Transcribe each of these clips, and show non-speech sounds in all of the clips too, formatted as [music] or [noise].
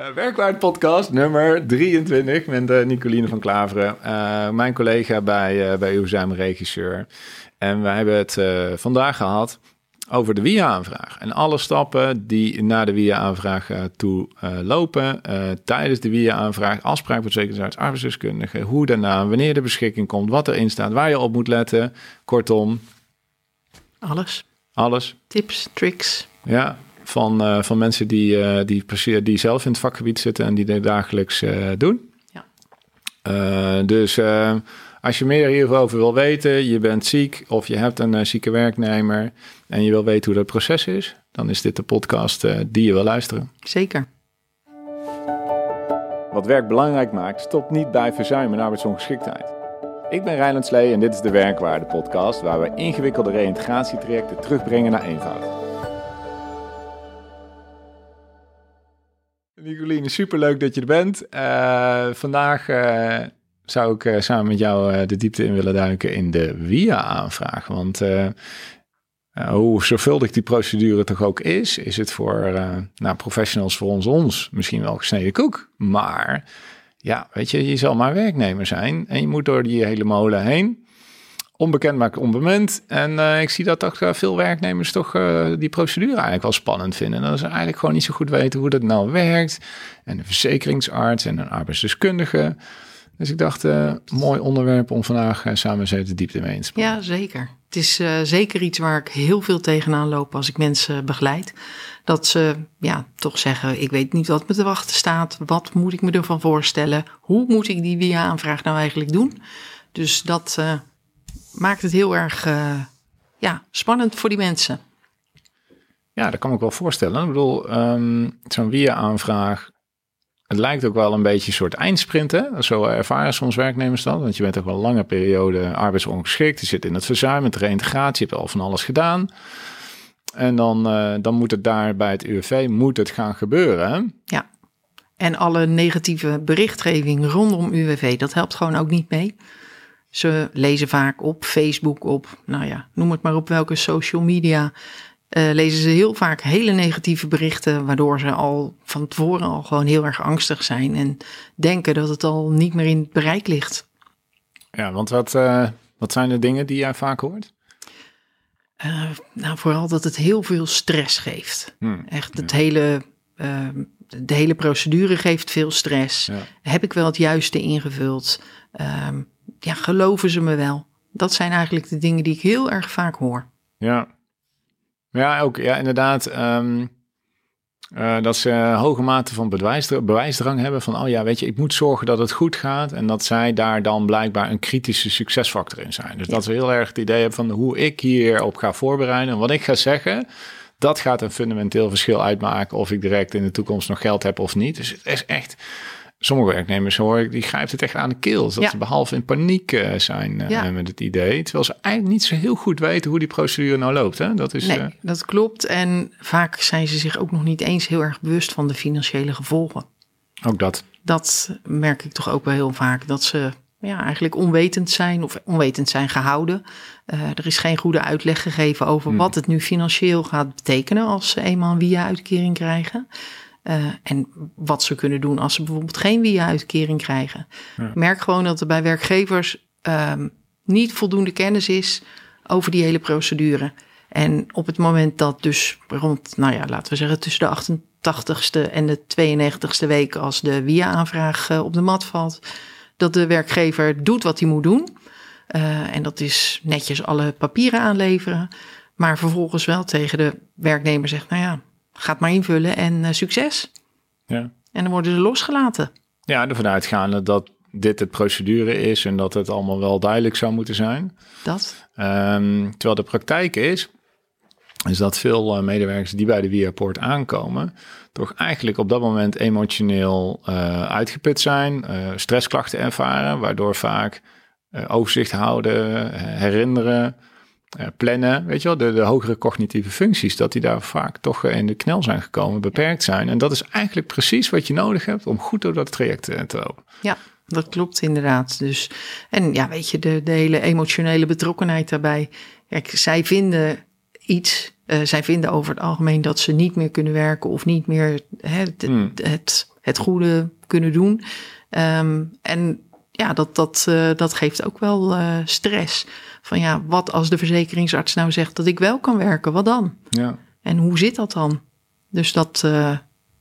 Uh, Werkwaard podcast nummer 23 met uh, Nicoline van Klaveren, uh, mijn collega bij, uh, bij Regisseur. En we hebben het vandaag gehad over de WIA-aanvraag. En alle stappen die naar de WIA-aanvraag toe lopen. tijdens de WIA-aanvraag, afspraak met zekere arbeidsdeskundige, hoe daarna, wanneer de beschikking komt, wat erin staat, waar je op moet letten. Kortom. Alles. Alles. Tips, tricks. Ja, van, uh, van mensen die, uh, die, die zelf in het vakgebied zitten en die dit dagelijks uh, doen. Ja. dus als je meer hierover wil weten, je bent ziek of je hebt een zieke werknemer en je wil weten hoe dat proces is, dan is dit de podcast die je wil luisteren. Zeker. Wat werk belangrijk maakt, stopt niet bij verzuim en arbeidsongeschiktheid. Ik ben Rijland Slee en dit is de Werkwaarde podcast waar we ingewikkelde reïntegratietrajecten terugbrengen naar eenvoud. Nicoline, superleuk dat je er bent. Uh, vandaag uh, zou ik uh, samen met jou de diepte in willen duiken in de VIA-aanvraag. Want hoe zorgvuldig die procedure toch ook is, is het voor nou, professionals voor ons, ons misschien wel gesneden koek. Maar ja, weet je, je zal maar werknemer zijn en je moet door die hele molen heen onbekend maakt onbemind. En uh, ik zie dat toch uh, veel werknemers toch uh, die procedure eigenlijk wel spannend vinden. En dat ze eigenlijk gewoon niet zo goed weten hoe dat nou werkt. En een verzekeringsarts en een arbeidsdeskundige. Dus ik dacht, mooi onderwerp om vandaag samen eens even de diepte mee te springen. Ja, zeker. Het is zeker iets waar ik heel veel tegenaan loop als ik mensen begeleid. Dat ze ja, toch zeggen, ik weet niet wat me te wachten staat. Wat moet ik me ervan voorstellen? Hoe moet ik die via-aanvraag nou eigenlijk doen? Dus dat maakt het heel erg uh, ja, spannend voor die mensen. Ja, dat kan ik wel voorstellen. Ik bedoel, um, zo'n via-aanvraag, het lijkt ook wel een beetje een soort eindsprint. Hè? Zo ervaren soms werknemers dat. Want je bent ook wel een lange periode arbeidsongeschikt. Je zit in het verzuim, met reintegratie, je hebt al van alles gedaan. En dan, uh, dan moet het daar bij het UWV moet het gaan gebeuren. Ja, en alle negatieve berichtgeving rondom UWV, dat helpt gewoon ook niet mee. Ze lezen vaak op Facebook, op, nou ja, noem het maar op welke social media. Uh, lezen ze heel vaak hele negatieve berichten, waardoor ze al van tevoren al gewoon heel erg angstig zijn en denken dat het al niet meer in het bereik ligt. Ja, want wat, uh, wat zijn de dingen die jij vaak hoort? Uh, nou, vooral dat het heel veel stress geeft. Hmm, Echt het hele, de hele procedure geeft veel stress. Ja. Heb ik wel het juiste ingevuld? Ehm, ja, geloven ze me wel? Dat zijn eigenlijk de dingen die ik heel erg vaak hoor. Ja, ja ook ja, inderdaad. Um, uh, dat ze hoge mate van bewijsdrang, bewijsdrang hebben van, oh ja, weet je, ik moet zorgen dat het goed gaat. En dat zij daar dan blijkbaar een kritische succesfactor in zijn. Dus dat ze heel erg het idee hebben van hoe ik hierop ga voorbereiden en wat ik ga zeggen. Dat gaat een fundamenteel verschil uitmaken of ik direct in de toekomst nog geld heb of niet. Dus het is echt sommige werknemers hoor ik, die grijpt het echt aan de keel. Dat ze behalve in paniek uh, zijn uh, met het idee. Terwijl ze eigenlijk niet zo heel goed weten hoe die procedure nou loopt. Hè? Dat, is, nee, uh... dat klopt. En vaak zijn ze zich ook nog niet eens heel erg bewust van de financiële gevolgen. Ook dat. Dat merk ik toch ook wel heel vaak. Dat ze ja, eigenlijk onwetend zijn of onwetend zijn gehouden. er is geen goede uitleg gegeven over hmm. wat het nu financieel gaat betekenen als ze eenmaal een via-uitkering krijgen. Uh, en wat ze kunnen doen als ze bijvoorbeeld geen via-uitkering krijgen. Merk gewoon dat er bij werkgevers um, niet voldoende kennis is over die hele procedure. En op het moment dat dus rond, nou ja, laten we zeggen tussen de 88ste en de 92ste week als de via-aanvraag uh, op de mat valt, dat de werkgever doet wat hij moet doen. Uh, en dat is netjes alle papieren aanleveren. Maar vervolgens wel tegen de werknemer zegt, nou ja, gaat maar invullen en uh, succes. Ja. En dan worden ze losgelaten. Ja, ervan uitgaande dat dit het procedure is en dat het allemaal wel duidelijk zou moeten zijn. Dat. Um, terwijl de praktijk is, is dat veel uh, medewerkers die bij de Wiaport aankomen, toch eigenlijk op dat moment emotioneel uh, uitgeput zijn, stressklachten ervaren, waardoor vaak overzicht houden, herinneren, uh, plannen, weet je wel, de, de hogere cognitieve functies, dat die daar vaak toch in de knel zijn gekomen, beperkt zijn. En dat is eigenlijk precies wat je nodig hebt om goed door dat traject eh, te lopen. Ja, dat klopt inderdaad. Dus, en ja, weet je, de, de hele emotionele betrokkenheid daarbij. Kijk, zij vinden iets, uh, zij vinden over het algemeen dat ze niet meer kunnen werken of niet meer hè, het, hmm. het het goede kunnen doen. Ehm, en ja, dat, dat, uh, dat geeft ook wel uh, stress. Van ja, wat als de verzekeringsarts nou zegt dat ik wel kan werken, wat dan? Ja. En hoe zit dat dan? Dus dat, uh,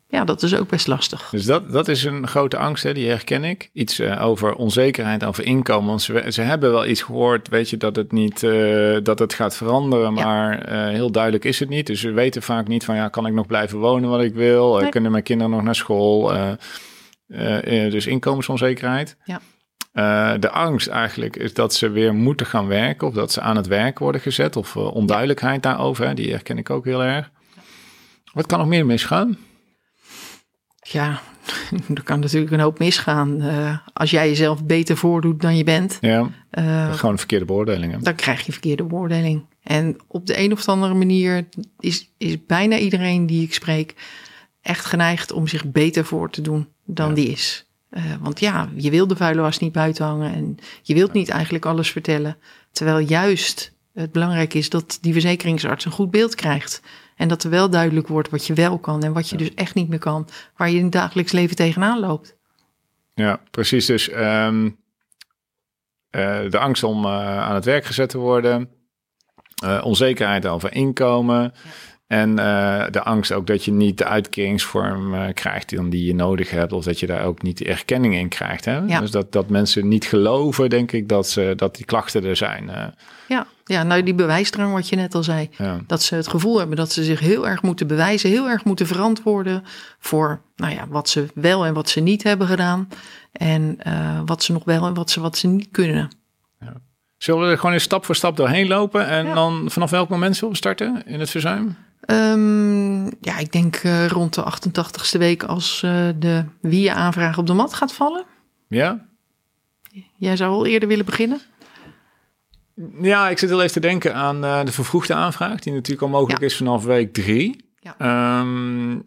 ja, dat is ook best lastig. Dus dat, dat is een grote angst, hè, die herken ik. Iets over onzekerheid, over inkomen. Want ze, ze hebben wel iets gehoord, weet je, dat het niet dat het gaat veranderen, ja. maar heel duidelijk is het niet. Dus ze weten vaak niet van, ja, kan ik nog blijven wonen wat ik wil? Nee. Kunnen mijn kinderen nog naar school? dus inkomensonzekerheid. Ja. Uh, de angst eigenlijk is dat ze weer moeten gaan werken of dat ze aan het werk worden gezet of uh, onduidelijkheid daarover. Hè, die herken ik ook heel erg. Wat kan nog meer misgaan? Ja, [laughs] er kan natuurlijk een hoop misgaan. Uh, als jij jezelf beter voordoet dan je bent. Ja, gewoon verkeerde beoordelingen. Dan krijg je verkeerde beoordeling. En op de een of andere manier is, is bijna iedereen die ik spreek echt geneigd om zich beter voor te doen dan ja. die is. Uh, want ja, je wil de vuile was niet buiten hangen en je wilt niet eigenlijk alles vertellen. Terwijl juist het belangrijk is dat die verzekeringsarts een goed beeld krijgt. En dat er wel duidelijk wordt wat je wel kan en wat je ja. dus echt niet meer kan. Waar je in het dagelijks leven tegenaan loopt. Ja, precies. Dus um, uh, de angst om uh, aan het werk gezet te worden. onzekerheid over inkomen. En uh, de angst ook dat je niet de uitkeringsvorm uh, krijgt die, die je nodig hebt. Of dat je daar ook niet de erkenning in krijgt. Hè? Ja. Dus dat, dat mensen niet geloven, denk ik, dat, ze, dat die klachten er zijn. Uh. Ja. ja, nou die bewijsdrang wat je net al zei. Ja. Dat ze het gevoel hebben dat ze zich heel erg moeten bewijzen. Heel erg moeten verantwoorden voor nou ja, wat ze wel en wat ze niet hebben gedaan. En wat ze nog wel en wat ze, wat ze niet kunnen. Ja. Zullen we er gewoon eens stap voor stap doorheen lopen? En dan vanaf welk moment zullen we starten in het verzuim? Um, ja, ik denk uh, rond de 88ste week als uh, de WIA-aanvraag op de mat gaat vallen. Ja? Jij zou al eerder willen beginnen? Ja, ik zit heel even te denken aan uh, de vervroegde aanvraag, die natuurlijk al mogelijk ja. is vanaf week drie. Ja. Um,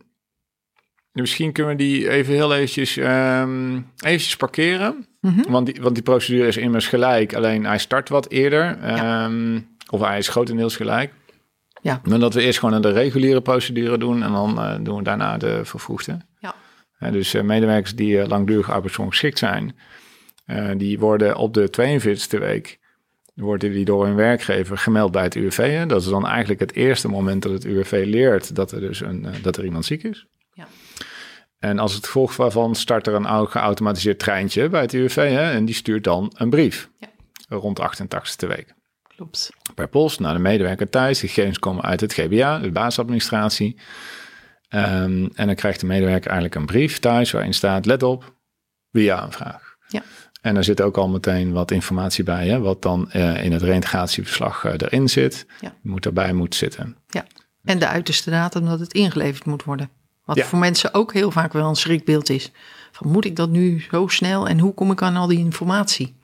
misschien kunnen we die even heel eventjes, um, eventjes parkeren. Mm -hmm. want, die, want die procedure is immers gelijk, alleen hij start wat eerder. Ja. Of hij is grotendeels gelijk. Ja. Maar dat we eerst gewoon de reguliere procedure doen en dan uh, doen we daarna de vervroegde. Ja. Uh, dus uh, medewerkers die langdurig arbeidsongeschikt zijn, die worden op de 42e week, worden die door hun werkgever gemeld bij het UWV. Hè? Dat is dan eigenlijk het eerste moment dat het UWV leert dat er dus een, dat er iemand ziek is. Ja. En als het gevolg waarvan start er een geautomatiseerd treintje bij het UWV hè? en die stuurt dan een brief ja. rond de 88e week. Klopt. Per post naar de medewerker thuis. De gegevens komen uit het GBA, de basisadministratie. Um, en dan krijgt de medewerker eigenlijk een brief thuis waarin staat: let op, via-aanvraag. Ja. En er zit ook al meteen wat informatie bij, hè, wat dan uh, in het reintegratieverslag uh, erin zit. Ja. Moet erbij moet zitten. Ja. En de uiterste datum dat het ingeleverd moet worden. Wat Ja. voor mensen ook heel vaak wel een schrikbeeld is. Van moet ik dat nu zo snel en hoe kom ik aan al die informatie?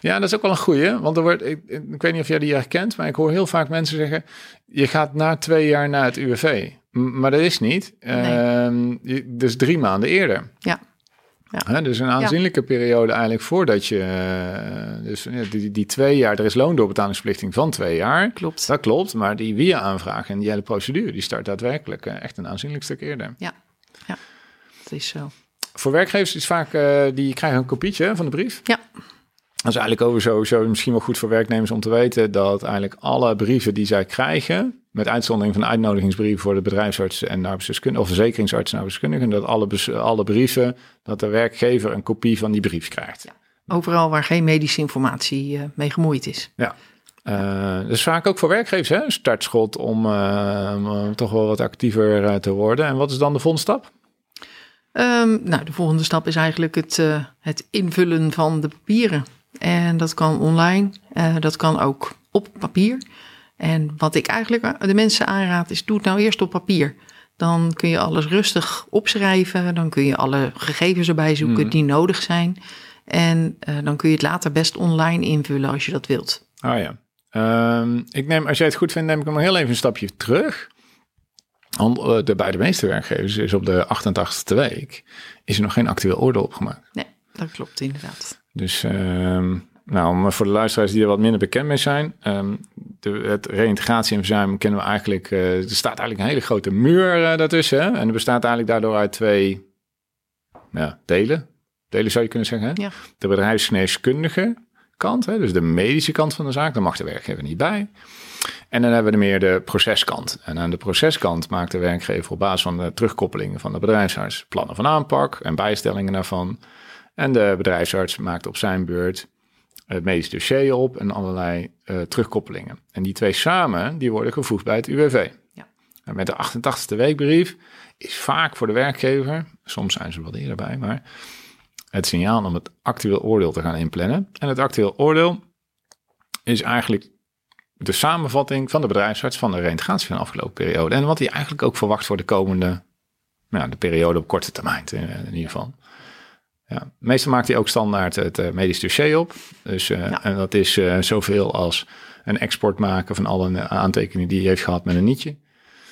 Ja, dat is ook wel een goeie. Want er wordt, ik, ik weet niet of jij die herkent, maar ik hoor heel vaak mensen zeggen: je gaat na twee jaar naar het UWV. M- maar dat is niet. Ehm, dus drie maanden eerder. Ja. Ja. Dus een aanzienlijke periode eigenlijk voordat je. eh, dus ja, die, die twee jaar, er is loondoorbetalingsverplichting van twee jaar. Klopt. Dat klopt, maar die via-aanvraag en die hele procedure, die start daadwerkelijk eh, echt een aanzienlijk stuk eerder. Dat is zo. Voor werkgevers is vaak, eh, die krijgen een kopietje van de brief. Ja. Dat is eigenlijk over sowieso misschien wel goed voor werknemers om te weten dat eigenlijk alle brieven die zij krijgen, met uitzondering van de uitnodigingsbrief voor de bedrijfsartsen en de arbeidsdeskundigen, of verzekeringsartsen en arbeidsdeskundigen, dat alle, alle brieven, dat de werkgever een kopie van die brief krijgt. Ja. Overal waar geen medische informatie uh, mee gemoeid is. Ja. Uh, dus vaak ook voor werkgevers hè? een startschot om uh, um, toch wel wat actiever te worden. En wat is dan de volgende stap? Um, nou, de volgende stap is eigenlijk het, het invullen van de papieren. En dat kan online, uh, dat kan ook op papier. En wat ik eigenlijk de mensen aanraad is, doe het nou eerst op papier. Dan kun je alles rustig opschrijven. Dan kun je alle gegevens erbij zoeken mm. die nodig zijn. En uh, dan kun je het later best online invullen als je dat wilt. Ah ja. Um, ik neem, als jij het goed vindt, neem ik hem nog heel even een stapje terug. Want uh, de, bij de meeste werkgevers is op de 88e week is er nog geen actueel oordeel opgemaakt. Nee, dat klopt inderdaad. Dus um, nou, voor de luisteraars die er wat minder bekend mee zijn, um, de, het reïntegratie en verzuim kennen we eigenlijk. Uh, er staat eigenlijk een hele grote muur uh, daartussen. Hè? En er bestaat eigenlijk daardoor uit twee ja, delen. Delen zou je kunnen zeggen. Hè? Ja. De bedrijfsgeneeskundige kant, hè, dus de medische kant van de zaak, daar mag de werkgever niet bij. En dan hebben we meer de proceskant. En aan de proceskant maakt de werkgever op basis van de terugkoppelingen van de bedrijfsarts plannen van aanpak en bijstellingen daarvan. En de bedrijfsarts maakt op zijn beurt het medisch dossier op en allerlei uh, terugkoppelingen. En die twee samen, die worden gevoegd bij het UWV. Ja. En met de 88e weekbrief is vaak voor de werkgever, soms zijn ze wat eerder bij, maar het signaal om het actueel oordeel te gaan inplannen. En het actueel oordeel is eigenlijk de samenvatting van de bedrijfsarts van de reintegratie van de afgelopen periode. En wat hij eigenlijk ook verwacht voor de komende, nou, de periode op korte termijn in, in ieder geval. Ja, meestal maakt hij ook standaard het uh, medisch dossier op. Dus, uh, ja. En dat is uh, zoveel als een export maken van alle aantekeningen die hij heeft gehad met een nietje.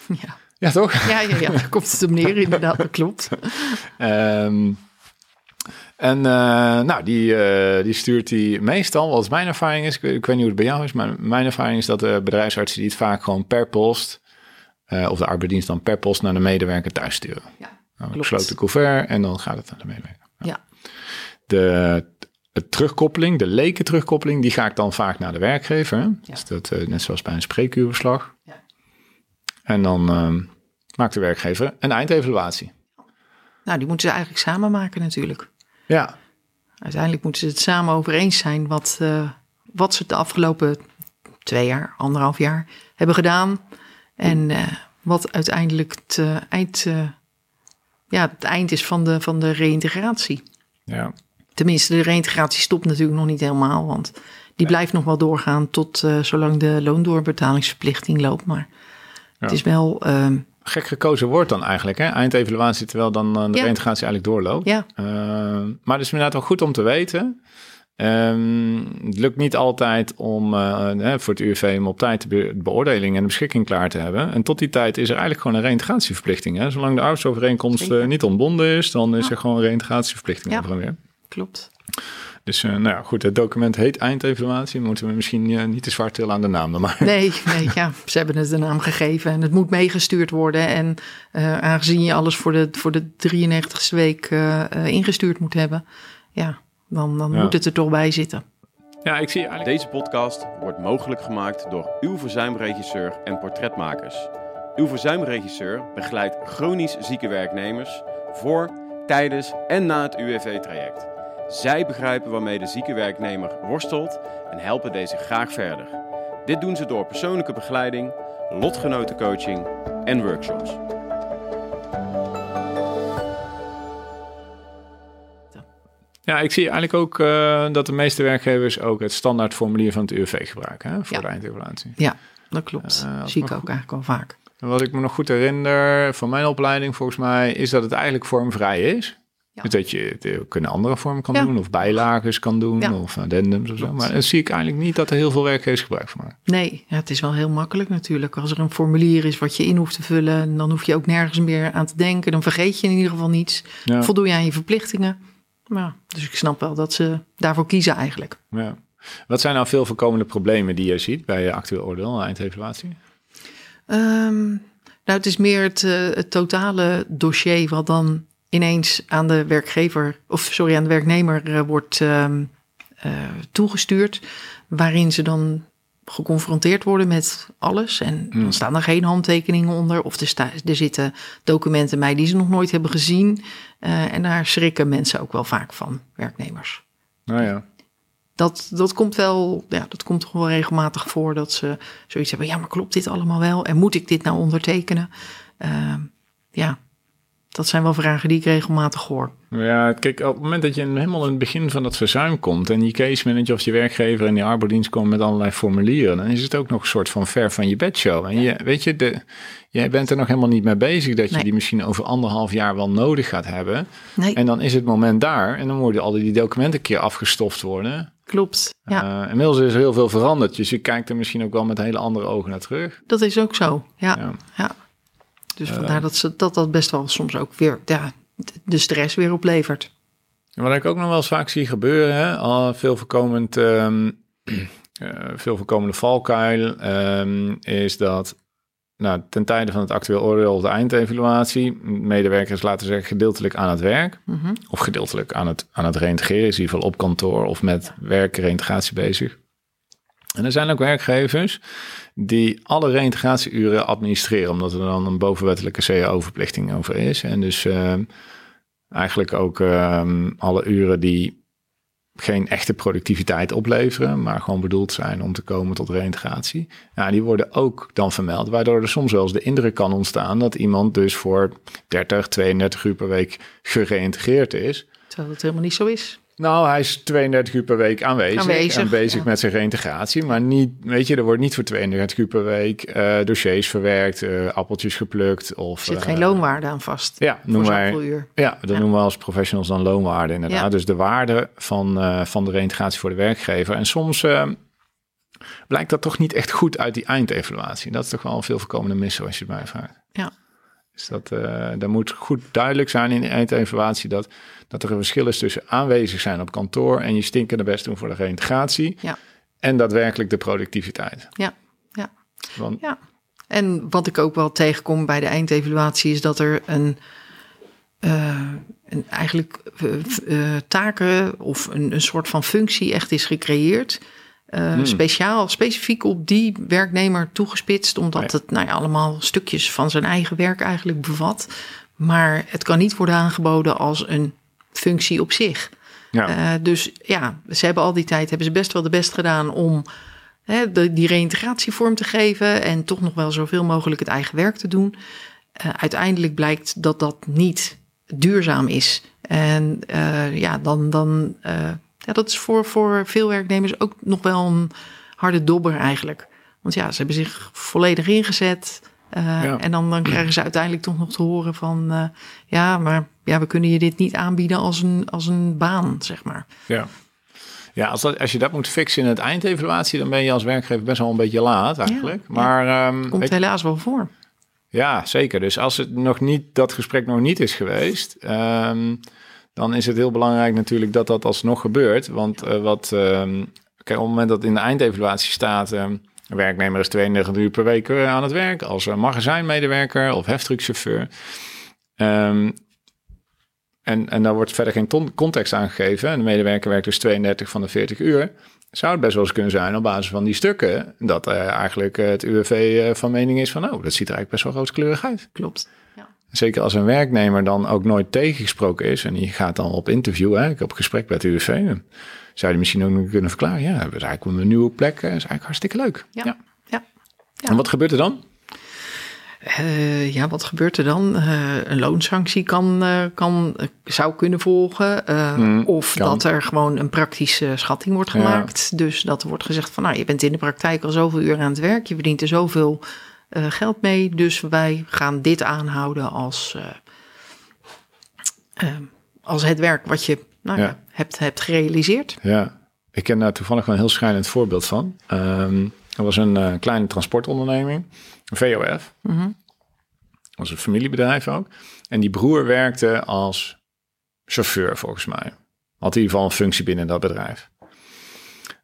[laughs] Ja. Ja, toch? Ja, ja, ja. daar komt het op neer, [laughs] inderdaad, dat klopt. um, en nou, die, die stuurt hij meestal, wat mijn ervaring is, ik, ik, weet niet hoe het bij jou is, maar mijn ervaring is dat de bedrijfsartsen die het vaak gewoon per post, of de arbeidsdienst dan per post naar de medewerker thuis sturen. Ja, nou, gesloten couvert en dan gaat het naar de medewerker. Ja. De, de terugkoppeling, de leken terugkoppeling, die ga ik dan vaak naar de werkgever. Ja. Dus dat uh, net zoals bij een spreekuurverslag. Ja. En dan uh, maakt de werkgever een eindevaluatie. Nou, die moeten ze eigenlijk samen maken natuurlijk. Ja. Uiteindelijk moeten ze het samen over eens zijn wat, uh, wat ze de afgelopen twee jaar, anderhalf jaar hebben gedaan. En uh, wat uiteindelijk het eind ja, het eind is van de, van de reïntegratie. Ja. Tenminste, de reïntegratie stopt natuurlijk nog niet helemaal, want die blijft nog wel doorgaan tot uh, zolang de loondoorbetalingsverplichting loopt. Maar het is wel. Uh, Gek gekozen woord dan eigenlijk, hè? eindevaluatie, terwijl dan uh, de reïntegratie eigenlijk doorloopt. Ja. maar het is inderdaad wel goed om te weten. Um, het lukt niet altijd om uh, voor het UWV om op tijd de be beoordeling en de beschikking klaar te hebben. En tot die tijd is er eigenlijk gewoon een reïntegratieverplichting. Hè? Zolang de arbeidsovereenkomst uh, niet ontbonden is, dan is er gewoon een reïntegratieverplichting ja. weer. Klopt. Dus uh, nou ja, goed, het document heet eindevaluatie. Moeten we misschien niet te zwart tillen aan de naam dan maar. Nee, [laughs] nee ja, ze hebben het de naam gegeven en het moet meegestuurd worden. En aangezien je alles voor de, voor de 93ste week ingestuurd moet hebben, ja, dan, dan ja. moet het er toch bij zitten. Ja, ik zie eigenlijk... Deze podcast wordt mogelijk gemaakt door uw verzuimregisseur en portretmakers. Uw verzuimregisseur begeleidt chronisch zieke werknemers voor, tijdens en na het UWV-traject. Zij begrijpen waarmee de zieke werknemer worstelt en helpen deze graag verder. Dit doen ze door persoonlijke begeleiding, lotgenotencoaching en workshops. Ja, ik zie eigenlijk ook uh, dat de meeste werkgevers ook het standaard formulier van het UWV gebruiken hè, voor ja. de eindevaluatie. Ja, dat klopt. Uh, zie ik ook eigenlijk al vaak. En wat ik me nog goed herinner van mijn opleiding volgens mij, is dat het eigenlijk vormvrij is. Ja. Dus dat je het kunnen andere vormen kan ja. doen, of bijlages kan doen, ja. of addendums of zo. Maar dan zie ik eigenlijk niet dat er heel veel werkgevers gebruik van maken. Nee, het is wel heel makkelijk natuurlijk. Als er een formulier is wat je in hoeft te vullen, dan hoef je ook nergens meer aan te denken. Dan vergeet je in ieder geval niets. Voldoe je aan je verplichtingen. Ja, dus ik snap wel dat ze daarvoor kiezen eigenlijk. Ja. Wat zijn nou veel voorkomende problemen die je ziet bij je actueel oordeel, eindevaluatie? Um, nou, het is meer het, uh, het, totale dossier wat dan ineens aan de werkgever, of sorry, aan de werknemer uh, wordt um, uh, toegestuurd, waarin ze dan geconfronteerd worden met alles. En dan staan er geen handtekeningen onder. Of er, sta, er zitten documenten bij die ze nog nooit hebben gezien. Uh, en daar schrikken mensen ook wel vaak van, werknemers. Nou ja. Dat, dat komt wel, ja, dat komt toch wel regelmatig voor dat ze zoiets hebben. Ja, maar klopt dit allemaal wel? En moet ik dit nou ondertekenen? Uh, ja, dat zijn wel vragen die ik regelmatig hoor. Ja, kijk, op het moment dat je helemaal in het begin van dat verzuim komt en je case manager of je werkgever en die arbeidsdienst komen met allerlei formulieren, dan is het ook nog een soort van ver van je bedshow. En je, weet je, de, jij bent er nog helemaal niet mee bezig dat je Nee. die misschien over anderhalf jaar wel nodig gaat hebben. Nee, En dan is het moment daar en dan worden al die documenten een keer afgestoft worden. klopt. Ja, Eh, inmiddels is er heel veel veranderd, dus je kijkt er misschien ook wel met hele andere ogen naar terug. dat is ook zo. Ja, Ja. ja. Dus vandaar dat, ze, dat dat best wel soms ook weer ja, de stress weer oplevert. En wat ik ook nog wel eens vaak zie gebeuren, hè, al veel voorkomend, ehm, [clears throat] eh, veel voorkomende valkuil, ehm, is dat nou, ten tijde van het actueel oordeel of de eindevaluatie, medewerkers laten zeggen gedeeltelijk aan het werk, Mhm. of gedeeltelijk aan het, aan het reintegreren, is in ieder geval op kantoor of met werkreintegratie bezig. En er zijn ook werkgevers die alle reintegratieuren administreren, omdat er dan een bovenwettelijke CAO-verplichting over is. En dus eh, eigenlijk ook ehm, alle uren die geen echte productiviteit opleveren, maar gewoon bedoeld zijn om te komen tot reintegratie. Ja, die worden ook dan vermeld, waardoor er soms wel eens de indruk kan ontstaan dat iemand dus voor 30, 32 uur per week gereïntegreerd is. Terwijl het helemaal niet zo is. Nou, hij is 32 uur per week aanwezig, Aanwezig, en bezig ja. met zijn reintegratie. Maar niet, weet je, er wordt niet voor 32 uur per week eh, dossiers verwerkt, eh, appeltjes geplukt. Of, Er zit eh, geen loonwaarde aan vast. Ja, voor noemen wij, zoveel uur. ja, dat Ja. noemen we als professionals dan loonwaarde inderdaad. Ja. Dus de waarde van, van de reintegratie voor de werkgever. En soms blijkt dat toch niet echt goed uit die eindevaluatie. Dat is toch wel een veel voorkomende mis, als je het mij vraagt. Ja. Dus dat, dat moet goed duidelijk zijn in de eindevaluatie dat, dat er een verschil is tussen aanwezig zijn op kantoor en je stinkende best doen voor de reintegratie. Ja. En daadwerkelijk de productiviteit. Ja, ja. Want, Ja, en wat ik ook wel tegenkom bij de eindevaluatie is dat er een, eh, een eigenlijk eh, eh, taken of een, een soort van functie echt is gecreëerd. eh, Speciaal, specifiek op die werknemer toegespitst, omdat het nou ja, allemaal stukjes van zijn eigen werk eigenlijk bevat. Maar het kan niet worden aangeboden als een functie op zich. ja. Eh, dus ja, ze hebben al die tijd hebben ze best wel de best gedaan om hè, de, die reïntegratie vorm te geven en toch nog wel zoveel mogelijk het eigen werk te doen. Eh, uiteindelijk blijkt dat dat niet duurzaam is. En eh, ja, dan, dan ja, dat is voor, voor veel werknemers ook nog wel een harde dobber eigenlijk. Want ja, ze hebben zich volledig ingezet. Eh, Ja. En dan, dan krijgen ze uiteindelijk toch nog te horen van... eh, ja, maar ja, we kunnen je dit niet aanbieden als een, als een baan, zeg maar. Ja. Ja, als, dat, als je dat moet fixen in het eindevaluatie, dan ben je als werkgever best wel een beetje laat eigenlijk. Ja, maar ehm, Komt weet- helaas wel voor. ja, zeker. Dus als het nog niet, dat gesprek nog niet is geweest, ehm, dan is het heel belangrijk natuurlijk dat dat alsnog gebeurt. Want eh, wat, ehm, kijk, op het moment dat in de eindevaluatie staat, een werknemer is 32 uur per week eh, aan het werk als magazijnmedewerker of heftruckchauffeur. Ehm, en, en daar wordt verder geen context aangegeven. En de medewerker werkt dus 32 van de 40 uur. Zou het best wel eens kunnen zijn op basis van die stukken... dat eh, eigenlijk eh, het UWV van mening is van... nou, dat ziet er eigenlijk best wel rooskleurig uit. Klopt. Zeker als een werknemer dan ook nooit tegengesproken is... en die gaat dan op interview, hè, op gesprek bij het UWV... zou je misschien ook kunnen verklaren... ja, dat is eigenlijk een nieuwe plek, eh, is eigenlijk hartstikke leuk. Ja. Ja. Ja. En wat gebeurt er dan? Eh, ja, wat gebeurt er dan? Eh, een loonsanctie kan, kan, zou kunnen volgen. Hmm, of kan. dat er gewoon een praktische schatting wordt Ja. gemaakt. Dus dat er wordt gezegd van, nou, je bent in de praktijk al zoveel uur aan het werk. Je verdient er zoveel geld mee. Dus wij gaan dit aanhouden als, als het werk wat je nou, Ja. hebt, hebt gerealiseerd. Ja, ik ken daar toevallig wel een heel schrijnend voorbeeld van. Ehm, er was een eh, kleine transportonderneming, een VOF. Mhm. Dat was een familiebedrijf ook. En die broer werkte als chauffeur, volgens mij. Had in ieder geval een functie binnen dat bedrijf.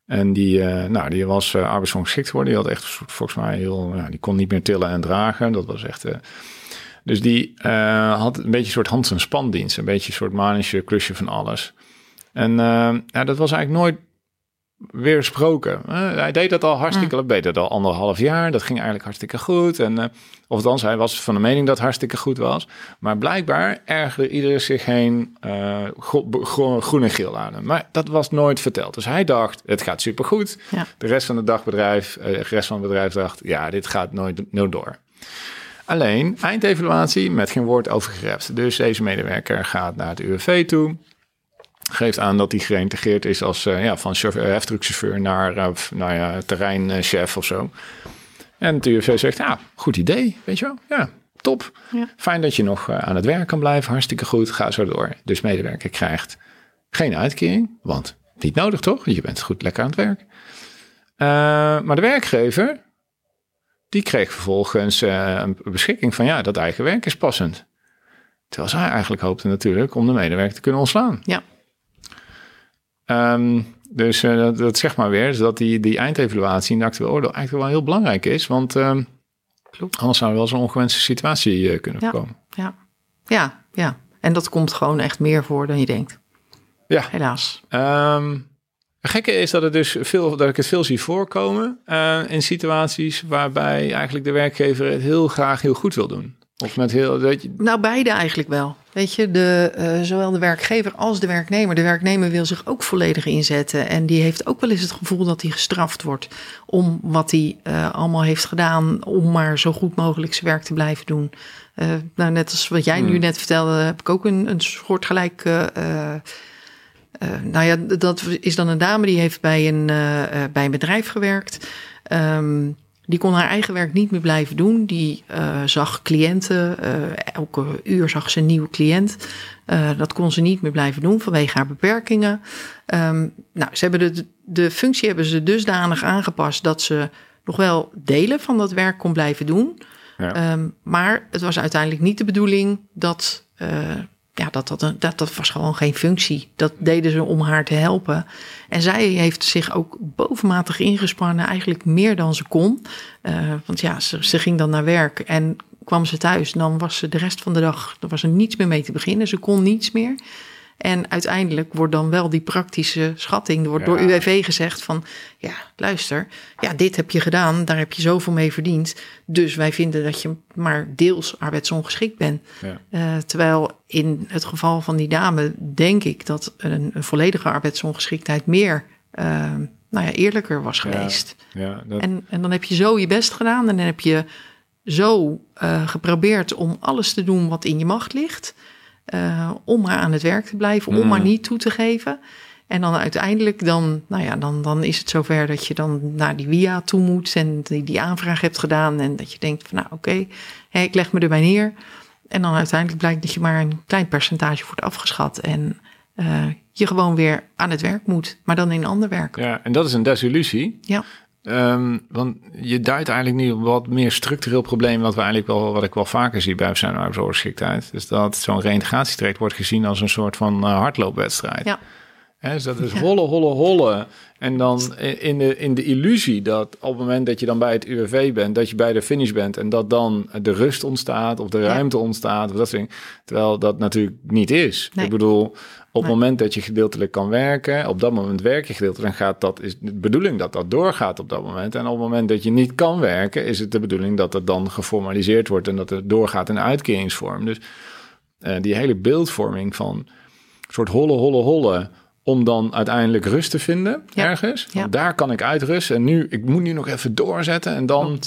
En die, eh, nou, die was uh, arbeidsongeschikt geworden. Die had echt, volgens mij, heel, ja, die kon niet meer tillen en dragen. Dat was echt... eh, dus die eh, had een beetje een soort Hans- en spandienst. Een beetje een soort manische klusje van alles. En eh, ja, dat was eigenlijk nooit weer gesproken. Eh, hij deed dat al hartstikke, mm. dat al anderhalf jaar. Dat ging eigenlijk hartstikke goed. En, uh, of althans, hij was van de mening dat het hartstikke goed was. Maar blijkbaar ergerde iedereen zich heen uh, gro groen en geel aan hem. Maar dat was nooit verteld. Dus hij dacht, het gaat supergoed. Ja. De rest van het dagbedrijf, de rest van het bedrijf dacht, ja, dit gaat nooit, nooit door. Alleen, eindevaluatie met geen woord over gerept. Dus deze medewerker gaat naar het UWV toe geeft aan dat hij geïntegreerd is als uh, ja, van heftruckchauffeur naar uh, nou ja, terreinchef of zo. En het UWV zegt, ja, goed idee, weet je wel. Ja, top. Ja. Fijn dat je nog aan het werk kan blijven, hartstikke goed, ga zo door. Dus medewerker krijgt geen uitkering, want niet nodig toch? Je bent goed lekker aan het werk. Eh, maar de werkgever, die kreeg vervolgens een beschikking van, ja, dat eigen werk is passend. Terwijl zij eigenlijk hoopte natuurlijk om de medewerker te kunnen ontslaan. Ja. Um, dus uh, dat, dat zegt maar weer dat die, die eindevaluatie in de actuele oordeel eigenlijk wel heel belangrijk is. Want um, klopt. Anders zou er wel zo'n ongewenste situatie uh, kunnen ja. voorkomen. Ja. ja, ja. En dat komt gewoon echt meer voor dan je denkt. Ja. Helaas. Um, het gekke is dat, het dus veel, dat ik het veel zie voorkomen uh, in situaties waarbij eigenlijk de werkgever het heel graag heel goed wil doen. Of met heel. Weet je... Nou, beide eigenlijk wel. Weet je, de, uh, zowel de werkgever als de werknemer. De werknemer wil zich ook volledig inzetten. En die heeft ook wel eens het gevoel dat hij gestraft wordt. om wat hij uh, allemaal heeft gedaan. om maar zo goed mogelijk zijn werk te blijven doen. Nou, net als wat jij hmm. nu net vertelde, heb ik ook een, een soortgelijke. nou ja, dat is dan een dame die heeft bij een, bij een bedrijf gewerkt. Um, die kon haar eigen werk niet meer blijven doen. Die uh, zag cliënten, elke uur zag ze een nieuwe cliënt. Dat kon ze niet meer blijven doen vanwege haar beperkingen. Um, nou, ze hebben de, de functie hebben ze dusdanig aangepast dat ze nog wel delen van dat werk kon blijven doen. Ja. Um, maar het was uiteindelijk niet de bedoeling dat ja, dat, dat, dat, dat was gewoon geen functie. Dat deden ze om haar te helpen. En zij heeft zich ook bovenmatig ingespannen, eigenlijk meer dan ze kon. Uh, want ja, ze, ze ging dan naar werk en kwam ze thuis. Dan was ze de rest van de dag, er was er niets meer mee te beginnen. Ze kon niets meer. En uiteindelijk wordt dan wel die praktische schatting, wordt ja. door UWV gezegd van, ja, luister, ja, dit heb je gedaan, daar heb je zoveel mee verdiend. Dus wij vinden dat je maar deels arbeidsongeschikt bent. Ja. Uh, terwijl in het geval van die dame denk ik dat een, een volledige arbeidsongeschiktheid meer, uh, nou ja, eerlijker was geweest. Ja, dat... en, en dan heb je zo je best gedaan en dan heb je zo uh, geprobeerd om alles te doen wat in je macht ligt. Uh, om maar aan het werk te blijven, om mm. maar niet toe te geven. En dan uiteindelijk, dan, nou ja, dan, dan is het zover dat je dan naar die via toe moet en die, die aanvraag hebt gedaan. En dat je denkt van nou oké, okay, ik leg me erbij neer. En dan uiteindelijk blijkt dat je maar een klein percentage wordt afgeschat. En uh, je gewoon weer aan het werk moet, maar dan in ander werk. Ja, en dat is een desillusie. Ja. Um, want je duidt eigenlijk nu wat meer structureel probleem, wat we eigenlijk wel, wat ik wel vaker zie bij zijn arbeidsongeschiktheid. Dus dat zo'n reintegratietraject wordt gezien als een soort van uh, hardloopwedstrijd. Ja. He, dus dat is hollen, hollen, hollen. En dan in de, in de illusie dat op het moment dat je dan bij het UWV bent, dat je bij de finish bent en dat dan de rust ontstaat of de ruimte ja. ontstaat. Of dat soort. Terwijl dat natuurlijk niet is. Nee. Ik bedoel, op het moment dat je gedeeltelijk kan werken, op dat moment werk je gedeeltelijk, dan gaat dat, is de bedoeling dat dat doorgaat op dat moment. En op het moment dat je niet kan werken, is het de bedoeling dat het dan geformaliseerd wordt en dat het doorgaat in uitkeringsvorm. Dus uh, die hele beeldvorming van een soort holle, holle, holle om dan uiteindelijk rust te vinden ja. ergens. Ja. Daar kan ik uitrusten. En nu, ik moet nu nog even doorzetten. En dan,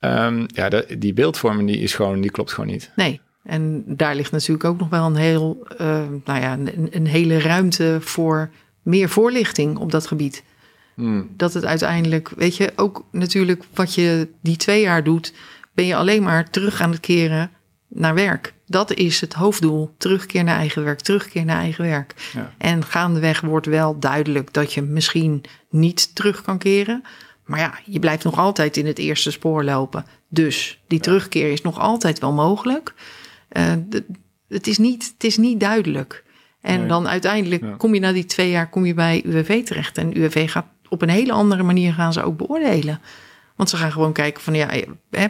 um, ja, de, die beeldvorming die is gewoon, die klopt gewoon niet. Nee. En daar ligt natuurlijk ook nog wel een heel, uh, nou ja, een, een, hele ruimte voor meer voorlichting op dat gebied. Hmm. Dat het uiteindelijk, weet je, ook natuurlijk wat je die twee jaar doet, ben je alleen maar terug aan het keren naar werk. Dat is het hoofddoel. Terugkeer naar eigen werk, terugkeer naar eigen werk. Ja. En gaandeweg wordt wel duidelijk dat je misschien niet terug kan keren. Maar ja, je blijft nog altijd in het eerste spoor lopen. Dus die ja. terugkeer is nog altijd wel mogelijk. Uh, de, het, is niet, het is niet duidelijk. En nee. dan uiteindelijk ja. kom je na die twee jaar kom je bij UWV terecht. En UWV gaat op een hele andere manier gaan ze ook beoordelen. Want ze gaan gewoon kijken van ja, hè,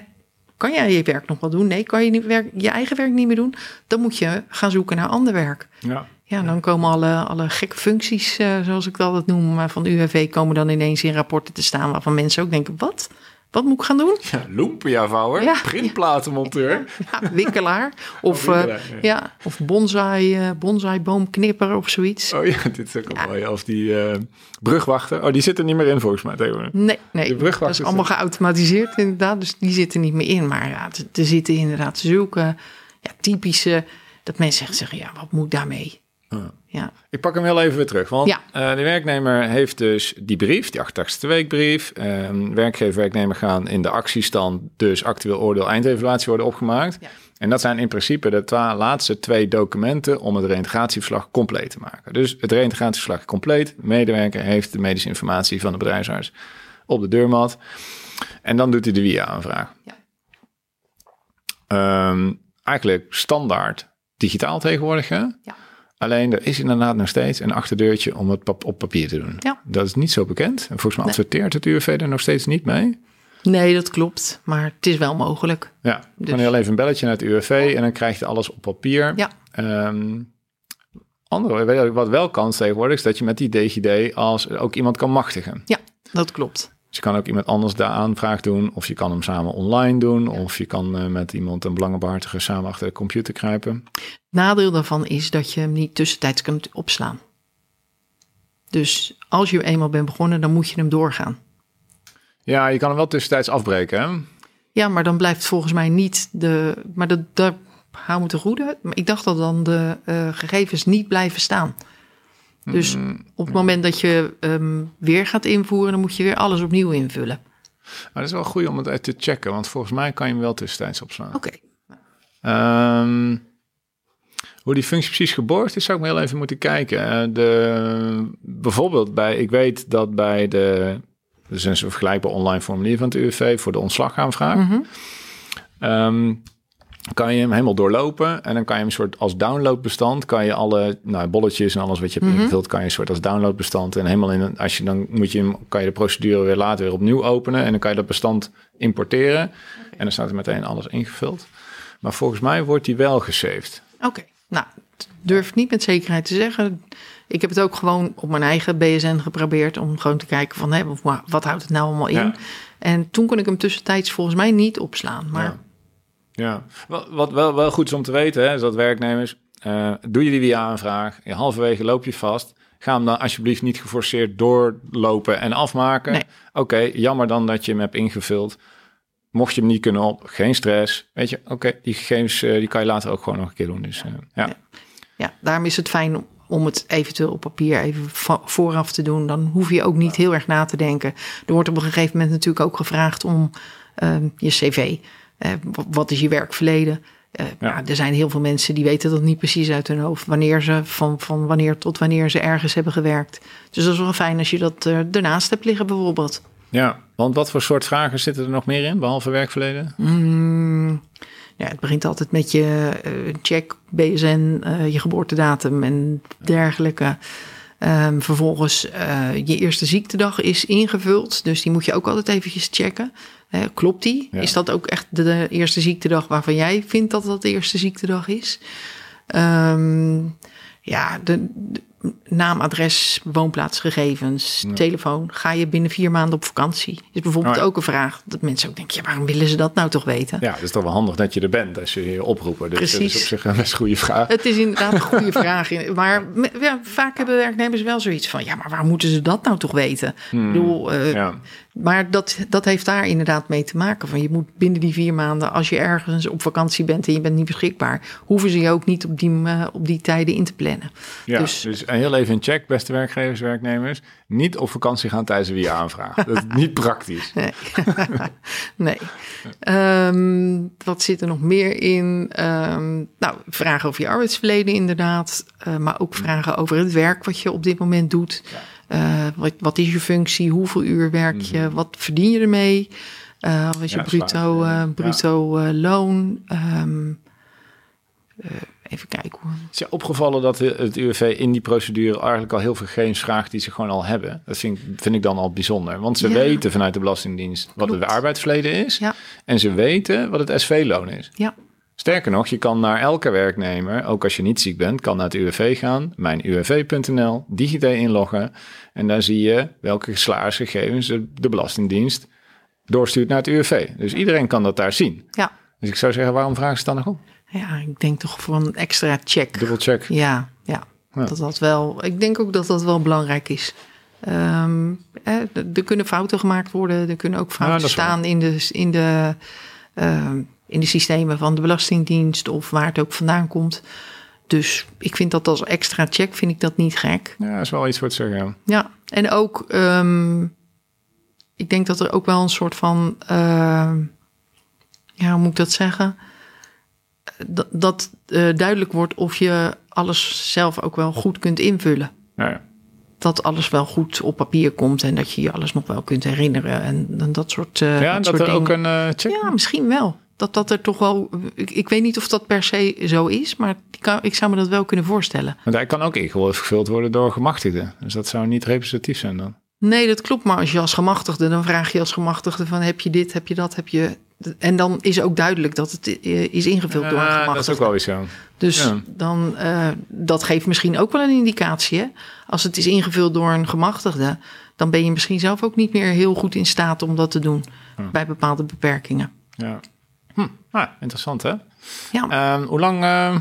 kan jij je werk nog wel doen? Nee, kan je niet werk, je eigen werk niet meer doen? Dan moet je gaan zoeken naar ander werk. Ja. Ja, dan komen alle, alle gekke functies, uh, zoals ik dat altijd noem, van de UWV, komen dan ineens in rapporten te staan waarvan mensen ook denken, wat? Wat moet ik gaan doen? Ja, lumpia-vouwer, ja, printplatenmonteur. Ja, wikkelaar. Of, oh, wikkelaar, uh, ja. of bonsai, uh, bonsaiboomknipper of zoiets. Oh ja, dit is ook al mooi. Of die uh, brugwachter. Oh, die zit er niet meer in volgens mij tegenwoordig. Nee, nee dat is allemaal geautomatiseerd inderdaad. Dus die zitten niet meer in. Maar ja, er zitten inderdaad zulke ja, typische... dat mensen zeggen, ja, wat moet ik daarmee? Ja. Ik pak hem heel even weer terug. Want ja. uh, de werknemer heeft dus die brief, die 88ste weekbrief. Uh, werkgever werknemer gaan in de actiestand, dus actueel oordeel eindevaluatie worden opgemaakt. Ja. En dat zijn in principe de twa laatste twee documenten om het reintegratieverslag compleet te maken. Dus het reintegratieverslag compleet. Medewerker heeft de medische informatie van de bedrijfsarts op de deurmat. En dan doet hij de WIA-aanvraag. Ja. Um, eigenlijk standaard digitaal tegenwoordig, hè? Ja. Alleen er is inderdaad nog steeds een achterdeurtje om het pap op papier te doen. Ja. Dat is niet zo bekend. En volgens mij adverteert het UWV er nog steeds niet mee. Nee, dat klopt. Maar het is wel mogelijk. Ja, Dus- dan heel even een belletje naar het UWV en dan krijg je alles op papier. Ja. Ehm, andere, wat wel kan tegenwoordig, is dat je met die DigiD als ook iemand kan machtigen. Ja, dat klopt. Dus je kan ook iemand anders de aanvraag doen, of je kan hem samen online doen, of je kan eh, met iemand een belangenbehartiger samen achter de computer kruipen. Nadeel daarvan is dat je hem niet tussentijds kunt opslaan. Dus als je eenmaal bent begonnen, dan moet je hem doorgaan. Ja, je kan hem wel tussentijds afbreken. Hè? Ja, maar dan blijft volgens mij niet de. Maar dat, daar hou me te goede. Maar ik dacht dat dan de eh, gegevens niet blijven staan. Dus op het moment dat je hem weer gaat invoeren, dan moet je weer alles opnieuw invullen. Maar dat is wel goed om het uit te checken, want volgens mij kan je hem wel tussentijds opslaan. Oké. Ehm, hoe die functie precies geborgd is, zou ik me heel even moeten kijken. Eh, de, bijvoorbeeld bij, ik weet dat bij de, is een vergelijkbaar online formulier van het UWV voor de ontslagaanvraag. Ehm, kan je hem helemaal doorlopen en dan kan je hem soort als downloadbestand, kan je alle nou, bolletjes en alles wat je hebt Mhm. ingevuld, kan je een soort als downloadbestand en helemaal in een, als je dan moet je hem, kan je de procedure weer later weer opnieuw openen en dan kan je dat bestand importeren en dan staat er meteen alles ingevuld. Maar volgens mij wordt die wel gesaved. Oké. Nou, durf niet met zekerheid te zeggen. Ik heb het ook gewoon op mijn eigen BSN geprobeerd om gewoon te kijken van hé, wat, wat houdt het nou allemaal in? Ja. En toen kon ik hem tussentijds volgens mij niet opslaan. Maar Ja. Ja, wat, wat wel, wel goed is om te weten, hè, is dat werknemers, eh, doe je die via aanvraag, je halverwege loop je vast, ga hem dan alsjeblieft niet geforceerd doorlopen en afmaken. Nee. Oké, jammer dan dat je hem hebt ingevuld. Mocht je hem niet kunnen op, geen stress. Weet je, oké, die gegevens eh, die kan je later ook gewoon nog een keer doen. Dus eh, ja. Ja. Ja, daarom is het fijn om- het eventueel op papier even vooraf te doen. Dan hoef je ook niet heel erg na te denken. Er wordt op een gegeven moment natuurlijk ook gevraagd om ehm, je cv. Eh, wat is je werkverleden? Eh, Ja. ja, er zijn heel veel mensen die weten dat niet precies uit hun hoofd. Wanneer ze van, van wanneer tot wanneer ze ergens hebben gewerkt. Dus dat is wel fijn als je dat eh, ernaast hebt liggen bijvoorbeeld. ja, want wat voor soort vragen zitten er nog meer in, behalve werkverleden? Mm, ja, het begint altijd met je check, BSN, je geboortedatum en dergelijke. Ehm, vervolgens je eerste ziektedag is ingevuld, dus die moet je ook altijd eventjes checken. Eh, klopt die? Ja. Is dat ook echt de, de eerste ziektedag waarvan jij vindt dat dat de eerste ziektedag is? Ehm, ja, de, de naam, adres, woonplaatsgegevens, Ja. telefoon. Ga je binnen vier maanden op vakantie? Is bijvoorbeeld Oh ja. ook een vraag dat mensen ook denken: ja, waarom willen ze dat nou toch weten? Ja, het is toch wel handig dat je er bent als je je oproepen. Dus dat is Precies. op zich een best goede vraag. Het is inderdaad een goede [laughs] vraag. Maar ja, vaak hebben werknemers wel zoiets van: ja, maar waar moeten ze dat nou toch weten? Ik bedoel, eh, Hmm. Ja. Maar dat, dat heeft daar inderdaad mee te maken. Van je moet binnen die vier maanden, als je ergens op vakantie bent en je bent niet beschikbaar, hoeven ze je ook niet op die, eh, op die tijden in te plannen. Ja, Dus- dus, heel even een check, beste werkgevers, werknemers. Niet op vakantie gaan tijdens een aanvraag. Dat is niet praktisch. Nee. [laughs] nee. Ehm, wat zit er nog meer in? Ehm, nou, vragen over je arbeidsverleden inderdaad. Eh, maar ook vragen over het werk wat je op dit moment doet. Eh, wat, wat is je functie? Hoeveel uur werk je? Wat verdien je ermee? Eh, wat is je Mhm. Bruto, zwaar. eh, bruto loon? Ehm, eh, even kijken hoor. Is je opgevallen dat het UWV in die procedure eigenlijk al heel veel gegevens vraagt die ze gewoon al hebben? Dat vind, ik- vind ik dan al bijzonder. Want ze Ja. weten vanuit de Belastingdienst wat het arbeidsverleden is. En ze weten wat het SV-loon is. Ja, Sterker nog, je kan naar elke werknemer, ook als je niet ziek bent, kan naar het UWV gaan, mijnuwv.nl, DigiD inloggen. En daar zie je welke salarisgegevens de, Belastingdienst doorstuurt naar het UWV. Dus iedereen kan dat daar zien. ja. Dus ik zou zeggen, waarom vragen ze dan nog om? ja, ik denk toch voor een extra check. Dubbel check. Ja, ja. Ja. Dat dat wel. Ik denk ook dat dat wel belangrijk is. Ehm, eh, er kunnen fouten gemaakt worden. Er kunnen ook fouten waar. staan in de, in, de, ehm, in de systemen van de Belastingdienst of waar het ook vandaan komt. Dus ik vind dat als extra check vind ik dat niet gek. Ja, dat is wel iets voor te zeggen. ja. En ook, ehm, ik denk dat er ook wel een soort van, ehm, ja, hoe moet ik dat zeggen? Dat, dat eh, duidelijk wordt of je alles zelf ook wel goed kunt invullen. Ja, ja. Dat alles wel goed op papier komt en dat je je alles nog wel kunt herinneren en, en dat soort, eh ja dat dat soort er ook een eh, check Ja, misschien wel. Dat dat er toch wel. Ik, ik weet niet of dat per se zo is, maar ik, kan, ik zou me dat wel kunnen voorstellen. Want hij kan ook ingevuld worden door gemachtigden. Dus dat zou niet representatief zijn dan. Nee, dat klopt. Maar als je als gemachtigde, dan vraag je als gemachtigde van heb je dit, heb je dat, heb je... En dan is ook duidelijk dat het eh, is ingevuld door een gemachtigde. dat is ook wel weer zo. Dus Ja. dan, eh, dat geeft misschien ook wel een indicatie. Hè? Als het is ingevuld door een gemachtigde, dan ben je misschien zelf ook niet meer heel goed in staat om dat te doen bij bepaalde beperkingen. Ja. Ah, interessant hè? Ja, Ehm, hoe lang eh,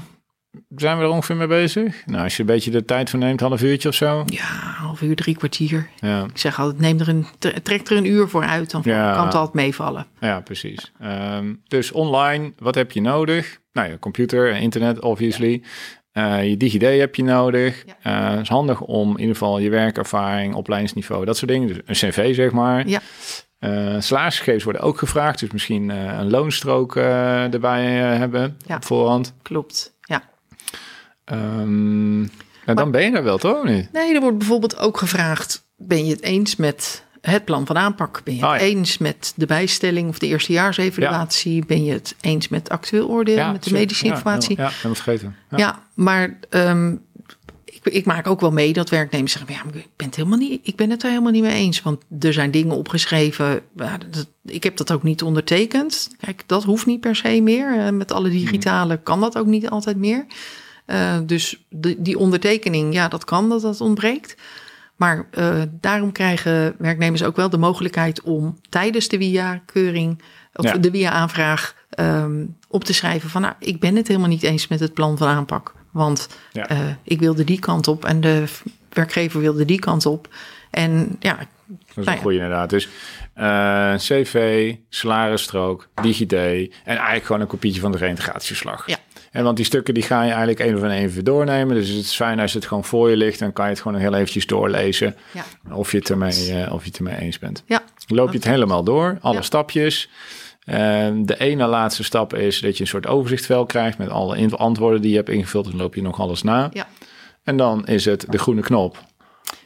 zijn we er ongeveer mee bezig? Nou, als je een beetje de tijd voor neemt, half uurtje of zo. ja half uur, drie kwartier. Ja, Ik zeg altijd, neem er een, tre- trek er een uur voor uit, dan Ja. kan het altijd meevallen. ja precies. Ehm, dus online, wat heb je nodig? Nou, je computer, internet, obviously. Eh, je DigiD heb je nodig. Eh, het is handig om in ieder geval je werkervaring, opleidingsniveau, dat soort dingen. Dus een cv, zeg maar. Ja. Eh salarisgegevens worden ook gevraagd. Dus misschien eh, een loonstrook eh, erbij hebben Ja. op voorhand. Klopt, ja. Nou, dan ben je daar wel, toch? niet? Nee, er wordt bijvoorbeeld ook gevraagd: ben je het eens met het plan van aanpak? Ben je Oh, het ja. eens met de bijstelling of de eerstejaarsevaluatie? Ben je het eens met actueel oordeel, met de medische Ja, informatie? Ja, ja, helemaal vergeten. Ja. Ja, maar ehm, ik, ik maak ook wel mee dat werknemers zeggen: ja, maar ik ben het helemaal niet, ik ben het er helemaal niet mee eens, want er zijn dingen opgeschreven. ja, dat, ik heb dat ook niet ondertekend. Kijk, dat hoeft niet per se meer. Eh, met alle digitale kan dat ook niet altijd meer. Eh, dus de, die ondertekening, ja, dat kan dat dat ontbreekt. Maar eh, daarom krijgen werknemers ook wel de mogelijkheid om tijdens de WIA-keuring of Ja. de WIA-aanvraag ehm, op te schrijven van, nou, ik ben het helemaal niet eens met het plan van aanpak, want Ja. eh, ik wilde die kant op en de werkgever wilde die kant op. En ja, Dat is Nou een ja. goede inderdaad. Dus eh, CV, salarisstrook, DigiD en eigenlijk gewoon een kopietje van de reintegratieverslag. Ja. En want die stukken die ga je eigenlijk één één even doornemen. Dus het is fijn als het gewoon voor je ligt. Dan kan je het gewoon heel eventjes doorlezen. ja, Of je het ermee, eh, of je het ermee eens bent. ja, Loop je het helemaal door, alle Ja. stapjes. En de ene laatste stap is dat je een soort overzichtvel krijgt met alle antwoorden die je hebt ingevuld. Dan loop je nog alles na. ja. En dan is het de groene knop.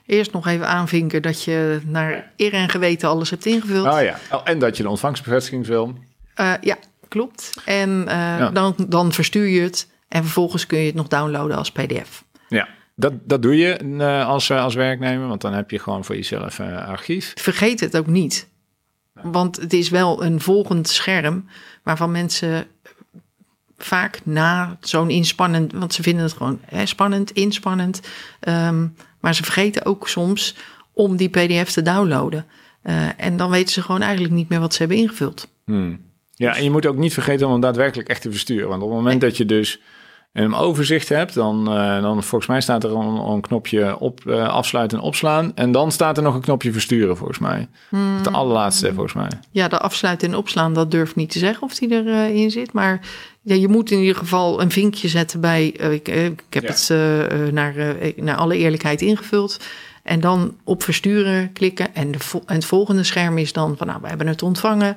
Eerst nog even aanvinken dat je naar eer en geweten alles hebt ingevuld. Oh ja. Oh, en dat je de ontvangstbevestiging wil. Eh, ja, klopt. En eh, Ja. dan, dan verstuur je het. En vervolgens kun je het nog downloaden als PDF. Ja, dat, dat doe je eh, als, als werknemer, want dan heb je gewoon voor jezelf eh, archief. Vergeet het ook niet. Want het is wel een volgend scherm waarvan mensen vaak na zo'n inspannend, want ze vinden het gewoon hè, spannend, inspannend. ehm, maar ze vergeten ook soms om die PDF te downloaden. Eh, en dan weten ze gewoon eigenlijk niet meer wat ze hebben ingevuld. Hmm. Ja, en je moet ook niet vergeten om hem daadwerkelijk echt te versturen. Want op het moment dat je dus een overzicht hebt, dan, eh, dan volgens mij staat er een, een knopje op, eh, afsluiten en opslaan. En dan staat er nog een knopje versturen, volgens mij. De allerlaatste, volgens mij. Ja, de afsluiten en opslaan, dat durf ik niet te zeggen of die erin in zit. Maar ja, je moet in ieder geval een vinkje zetten bij. eh, ik, eh, ik heb Ja. het eh, eh, naar, eh, naar alle eerlijkheid ingevuld. En dan op versturen klikken. En, de, en het volgende scherm is dan van, nou, we hebben het ontvangen.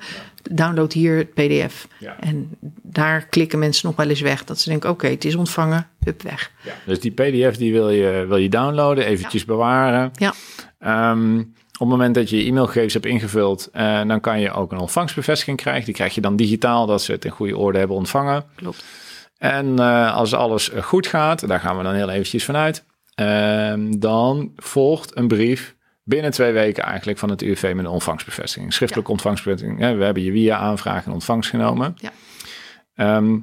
Download hier het PDF. Ja. En daar klikken mensen nog wel eens weg. Dat ze denken, oké, het is ontvangen, hup, weg. Dus die PDF die wil je, wil je downloaden, eventjes bewaren. Ja, Ehm, op het moment dat je je e-mailgegevens hebt ingevuld, eh, dan kan je ook een ontvangstbevestiging krijgen. Die krijg je dan digitaal, dat ze het in goede orde hebben ontvangen. klopt. En eh, als alles goed gaat, daar gaan we dan heel eventjes vanuit, ehm, dan volgt een brief binnen twee weken eigenlijk van het UWV met een ontvangstbevestiging. Schriftelijke ontvangstbevestiging. We hebben je via aanvraag in ontvangst genomen. Ja. Ehm,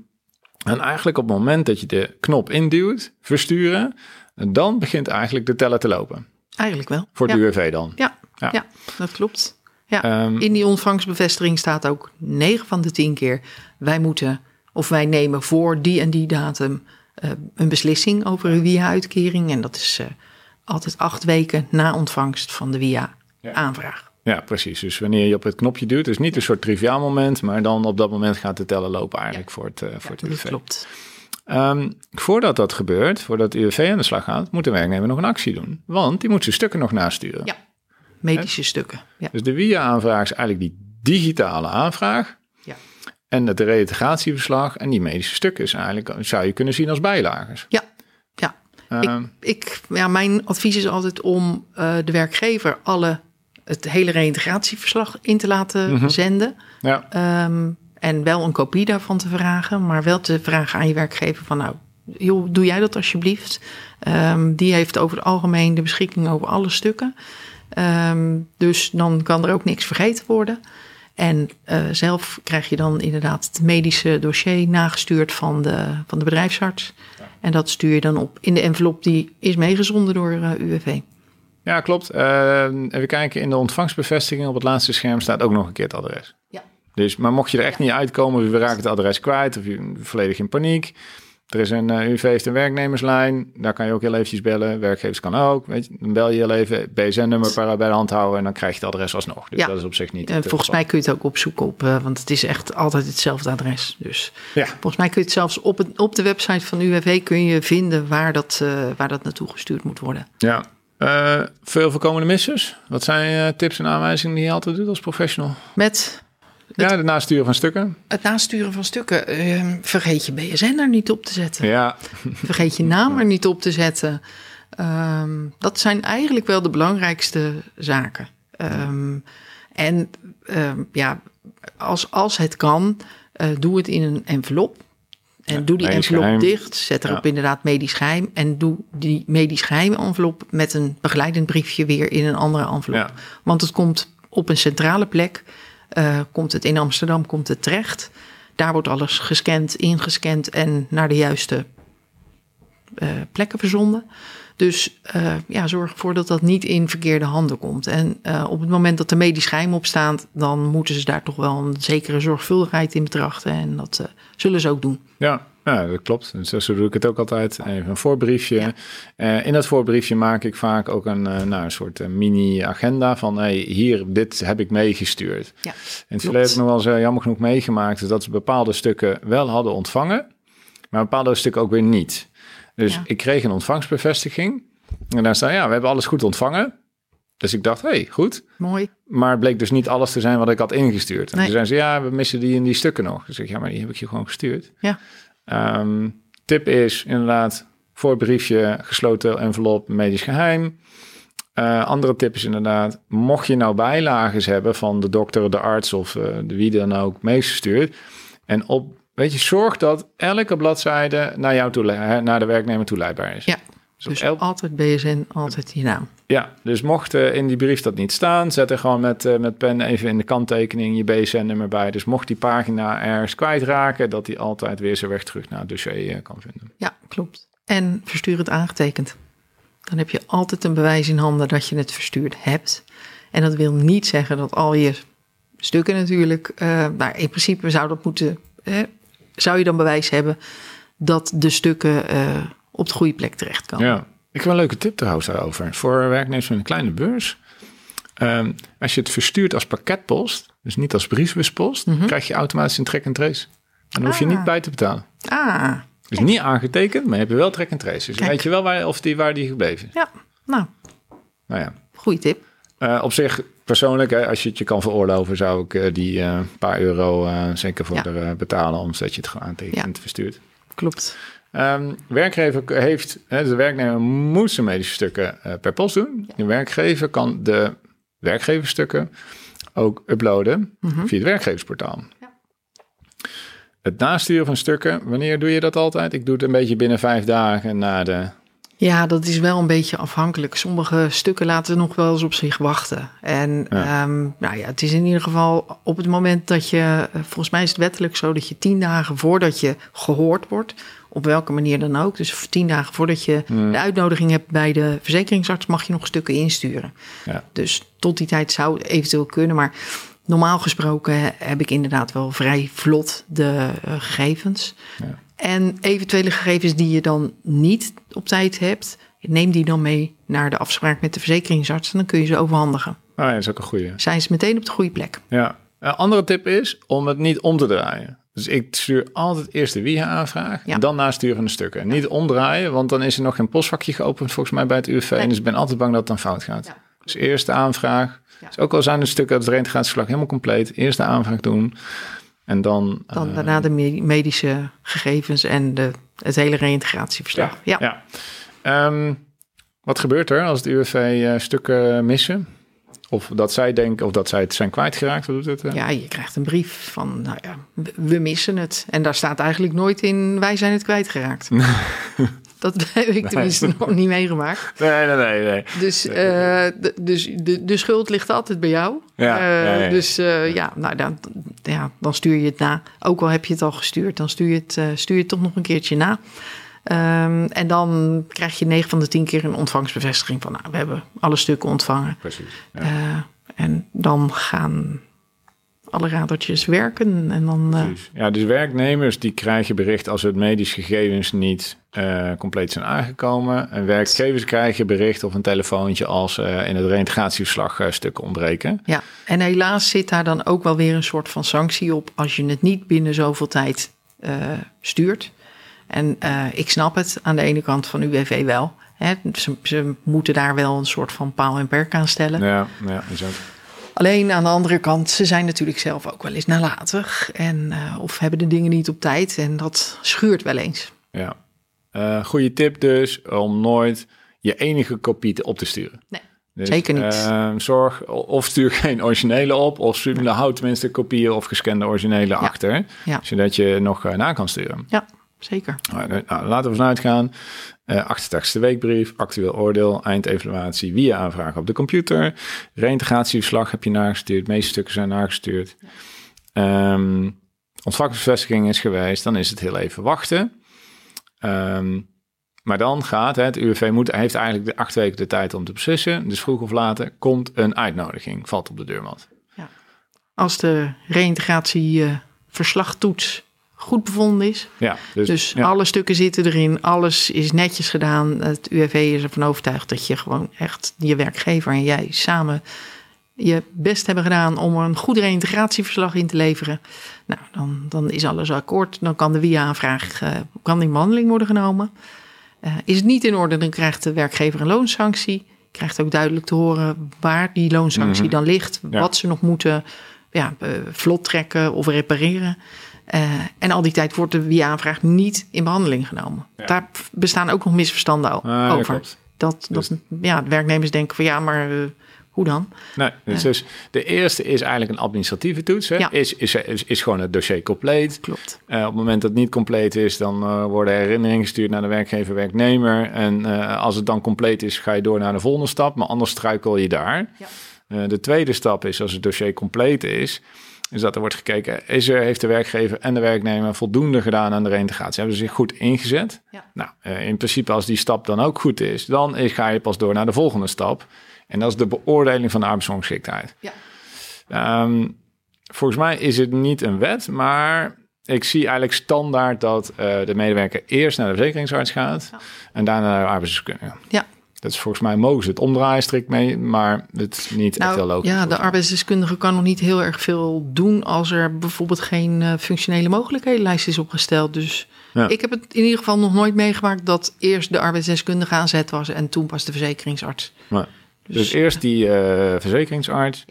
en eigenlijk op het moment dat je de knop induwt, versturen, dan begint eigenlijk de teller te lopen. Eigenlijk wel. Voor ja. het UWV dan. Ja, Ja. ja. dat klopt. Ja. Ehm, In die ontvangstbevestiging staat ook 9 van de 10 keer: wij moeten of wij nemen voor die en die datum een beslissing over een WIA-uitkering. En dat is eh, altijd acht weken na ontvangst van de WIA-aanvraag. Ja, precies. Dus wanneer je op het knopje duwt, dus niet een soort triviaal moment, maar dan op dat moment gaat de teller lopen eigenlijk voor het, eh, voor het dat klopt. Ehm, voordat dat gebeurt, voordat de UWV aan de slag gaat, moet de werknemer nog een actie doen. Want die moet zijn stukken nog nasturen. Ja. Medische stukken. Ja. Dus de WIA-aanvraag is eigenlijk die digitale aanvraag. En het reintegratieverslag en die medische stukken is eigenlijk, zou je kunnen zien als bijlagers. Ja. ja. Ehm, ik, ik, ja, mijn advies is altijd om eh, de werkgever alle, het hele reïntegratieverslag in te laten Mhm. zenden. ja, Ehm, en wel een kopie daarvan te vragen, maar wel te vragen aan je werkgever van nou, joh, doe jij dat alsjeblieft. Ehm, die heeft over het algemeen de beschikking over alle stukken. Ehm, dus dan kan er ook niks vergeten worden. En uh, zelf krijg je dan inderdaad het medische dossier nagestuurd van de, van de bedrijfsarts. En dat stuur je dan op in de envelop die is meegezonden door uh, UWV. Ja, klopt. Uh, even kijken, in de ontvangstbevestiging op het laatste scherm staat ook nog een keer het adres. Ja. Dus, maar mocht je er echt niet uitkomen, je raakt het adres kwijt, of je volledig in paniek, er is een uh, UV heeft een werknemerslijn. Daar kan je ook heel eventjes bellen. Werkgevers kan ook. Weet je, dan bel je heel even BSN-nummer bij de hand houden en dan krijg je het adres alsnog. Dus ja. dat is op zich niet. En volgens mij kun je het ook opzoeken op, uh, want het is echt altijd hetzelfde adres. Dus ja. volgens mij kun je het zelfs op, het, op de website van UWV kun je vinden waar dat, uh, waar dat naartoe gestuurd moet worden. Ja. Veel voorkomende missers. Wat zijn tips en aanwijzingen die je altijd doet als professional? Met ja, het nasturen van stukken. Het nasturen van stukken. Uh, vergeet je BSN er niet op te zetten. Ja. [laughs] Vergeet je naam er niet op te zetten. Um, dat zijn eigenlijk wel de belangrijkste zaken. Um, en um, ja, als, als het kan, uh, doe het in een envelop. En Ja, doe die envelop geheim. dicht. Zet erop Ja. inderdaad medisch geheim. En doe die medisch geheim envelop met een begeleidend briefje weer in een andere envelop. Ja. Want het komt op een centrale plek. Eh, komt het in Amsterdam komt het terecht. Daar wordt alles gescand, ingescand en naar de juiste eh, plekken verzonden. Dus eh, ja, zorg ervoor dat dat niet in verkeerde handen komt. En op het moment dat er medisch geheim op staat, dan moeten ze daar toch wel een zekere zorgvuldigheid in betrachten. En dat zullen ze ook doen. Ja, ja, dat klopt. Dus zo doe ik het ook altijd. Even een voorbriefje. Ja. Eh, in dat voorbriefje maak ik vaak ook een, eh, nou, een soort eh, mini-agenda van... Hey, hier, dit heb ik meegestuurd. Ja, In het klopt. verleden heb ik nog wel eens jammer genoeg meegemaakt... dat ze bepaalde stukken wel hadden ontvangen... maar bepaalde stukken ook weer niet. Dus Ja. ik kreeg een ontvangstbevestiging... en daar staat, ja, we hebben alles goed ontvangen. Dus ik dacht, hey, goed. Mooi. Maar het bleek dus niet alles te zijn wat ik had ingestuurd. En Nee. toen zeiden ze, ja, we missen die en die stukken nog. Dus ik zeg, ja, maar die heb ik je gewoon gestuurd. Ja. Ehm, tip is inderdaad voor briefje, gesloten envelop, medisch geheim. Eh, andere tip is inderdaad, mocht je nou bijlages hebben van de dokter, de arts of eh, wie dan ook meegestuurd. En op, weet je, zorg dat elke bladzijde naar jou toe, naar de werknemer toeleidbaar is. Ja. Dus Dus elk- altijd BSN, altijd je naam. ja, dus mocht eh, in die brief dat niet staan, zet er gewoon met, eh, met pen even in de kanttekening je BSN-nummer bij. Dus mocht die pagina ergens kwijtraken, dat die altijd weer zijn weg terug naar het dossier eh, kan vinden. Ja, klopt. En verstuur het aangetekend. Dan heb je altijd een bewijs in handen dat je het verstuurd hebt. En dat wil niet zeggen dat al je stukken natuurlijk. maar in principe zou dat moeten. eh, zou je dan bewijs hebben dat de stukken op de goede plek terecht komen? Ja. Ik heb een leuke tip trouwens daarover. Voor werknemers met een kleine beurs. Ehm, als je het verstuurt als pakketpost, dus niet als briefbuspost, krijg je automatisch een track and trace. En dan hoef je Ah. niet bij te betalen. Ah, Dus niet aangetekend, maar je hebt wel track and trace. Dus dan weet je wel waar, of die, waar die gebleven is. ja. Nou, Nou ja, goede tip. Eh, op zich, persoonlijk, hè, als je het je kan veroorloven, zou ik eh, die eh, paar euro zeker voor Ja. er, betalen, omdat je het gewoon aantekent Ja. en verstuurt. Klopt. Ehm, werkgever heeft, de werknemer moet zijn medische stukken eh, per post doen. De werkgever kan de werkgeverstukken ook uploaden via het werkgeversportaal. Ja. Het nasturen van stukken, wanneer doe je dat altijd? Ik doe het een beetje binnen vijf dagen na de... Ja, dat is wel een beetje afhankelijk. Sommige stukken laten nog wel eens op zich wachten. En Ja. ehm, nou ja, het is in ieder geval op het moment dat je, eh, volgens mij is het wettelijk zo dat je tien dagen voordat je gehoord wordt, op welke manier dan ook, dus tien dagen voordat je de uitnodiging hebt bij de verzekeringsarts, mag je nog stukken insturen. Ja. Dus tot die tijd zou het eventueel kunnen, maar normaal gesproken heb ik inderdaad wel vrij vlot de eh, gegevens. Ja. En eventuele gegevens die je dan niet op tijd hebt, neem die dan mee naar de afspraak met de verzekeringsarts en dan kun je ze overhandigen. Ja, dat is ook een goede. Zijn ze meteen op de goede plek? Ja. Een andere tip is om het niet om te draaien. Dus ik stuur altijd eerst de WIHA-aanvraag Ja. en dan nasturen de stukken. En niet omdraaien, want dan is er nog geen postvakje geopend volgens mij bij het. Nee. En dus ik ben altijd bang dat het dan fout gaat. Ja. Dus eerst de aanvraag. Ja. Dus ook al zijn de stukken uit het reintegratieslag helemaal compleet. Eerst de aanvraag doen en dan... Dan eh, daarna de me- medische gegevens en de, het hele reïntegratieverslag. Ja, ja. Ehm, wat gebeurt er als het UWV eh, stukken missen? Of dat zij denken, of dat zij het zijn kwijtgeraakt, doet het? eh? Ja, je krijgt een brief van, nou ja, we- missen het. En daar staat eigenlijk nooit in, wij zijn het kwijtgeraakt. [laughs] Dat heb ik tenminste nog niet meegemaakt. Nee, nee, nee. nee. Dus, uh, de, dus de, de schuld ligt altijd bij jou. Ja, uh, ja. Dus uh, ja, nou, dan, ja, dan stuur je het na. Ook al heb je het al gestuurd, dan stuur je het, stuur je het toch nog een keertje na. Um, en dan krijg je 9 van de 10 keer een ontvangstbevestiging van... nou, we hebben alle stukken ontvangen. Precies. Ja. en dan gaan alle radertjes werken. En dan, uh... Ja, dus werknemers die krijgen bericht als het medisch gegevens niet uh, compleet zijn aangekomen. En werkgevers krijgen bericht of een telefoontje als uh, in het reintegratieverslag stukken ontbreken. Ja, en helaas zit daar dan ook wel weer een soort van sanctie op als je het niet binnen zoveel tijd stuurt. En ik snap het aan de ene kant van UWV wel. Hè, ze, ze, moeten daar wel een soort van paal en perk aan stellen. Ja, ja ook. Alleen aan de andere kant, ze zijn natuurlijk zelf ook wel eens nalatig. En, uh, of hebben de dingen niet op tijd. En dat schuurt wel eens. Ja. Uh, goede tip dus om nooit je enige kopie op te sturen. Nee, dus, zeker niet. Uh, zorg of stuur geen originele op. Of stuur, houd tenminste kopieën of gescande originele ja. achter. Ja. Zodat je nog na kan sturen. Ja, zeker. Nou, laten we vanuit gaan. Uh, 88e weekbrief, actueel oordeel, eindevaluatie via aanvraag op de computer. Reintegratieverslag heb je nagestuurd, de meeste stukken zijn nagestuurd. Um, ontvangstbevestiging is geweest, dan is het heel even wachten. Um, maar dan gaat het, UWV moet, heeft eigenlijk de acht weken de tijd om te beslissen. Dus vroeg of later komt een uitnodiging, valt op de deurmat. Ja. Als de reintegratieverslagtoets goed bevonden is. Ja, dus, dus ja. alle stukken zitten erin, alles is netjes gedaan. Het UWV is ervan overtuigd dat je gewoon echt je werkgever en jij samen je best hebben gedaan om een goed reintegratieverslag in te leveren. Nou, dan, dan is alles akkoord. Dan kan de via-aanvraag uh, kan in behandeling worden genomen. Uh, is het niet in orde, dan krijgt de werkgever een loonsanctie. Krijgt ook duidelijk te horen waar die loonsanctie mm -hmm. dan ligt. Ja. Wat ze nog moeten ja, uh, vlot trekken of repareren. Uh, en al die tijd wordt de via-aanvraag niet in behandeling genomen. Ja. Daar bestaan ook nog misverstanden Ah, over. klopt. Dat, dat ja, de werknemers denken van ja, maar uh, hoe dan? Nee, dus, dus de eerste is eigenlijk een administratieve toets. Hè? Ja. Is, is, is, is gewoon het dossier compleet. Klopt. Uh, op het moment dat het niet compleet is, dan worden herinneringen gestuurd naar de werkgever, werknemer. En als het dan compleet is, ga je door naar de volgende stap. Maar anders struikel je daar. Ja. de tweede stap is, als het dossier compleet is, is dat er wordt gekeken, is er, heeft de werkgever en de werknemer voldoende gedaan aan de reintegratie? Hebben ze zich goed ingezet? Ja. Nou, uh, in principe als die stap dan ook goed is, dan ga je pas door naar de volgende stap. En dat is de beoordeling van de arbeidsongeschiktheid. Ja. Um, volgens mij is het niet een wet, maar ik zie eigenlijk standaard dat uh, de medewerker eerst naar de verzekeringsarts gaat Ja. en daarna naar de arbeidsdeskundige. Ja. Dat is volgens mij mogen ze het omdraaien strikt mee, maar het is niet echt heel Nou, logisch. ja, de arbeidsdeskundige kan nog niet heel erg veel doen als er bijvoorbeeld geen uh, functionele mogelijkhedenlijst is opgesteld. Dus Ja. ik heb het in ieder geval nog nooit meegemaakt dat eerst de arbeidsdeskundige aan zet was en toen pas de verzekeringsarts. Maar, dus, eerst die uh, verzekeringsarts.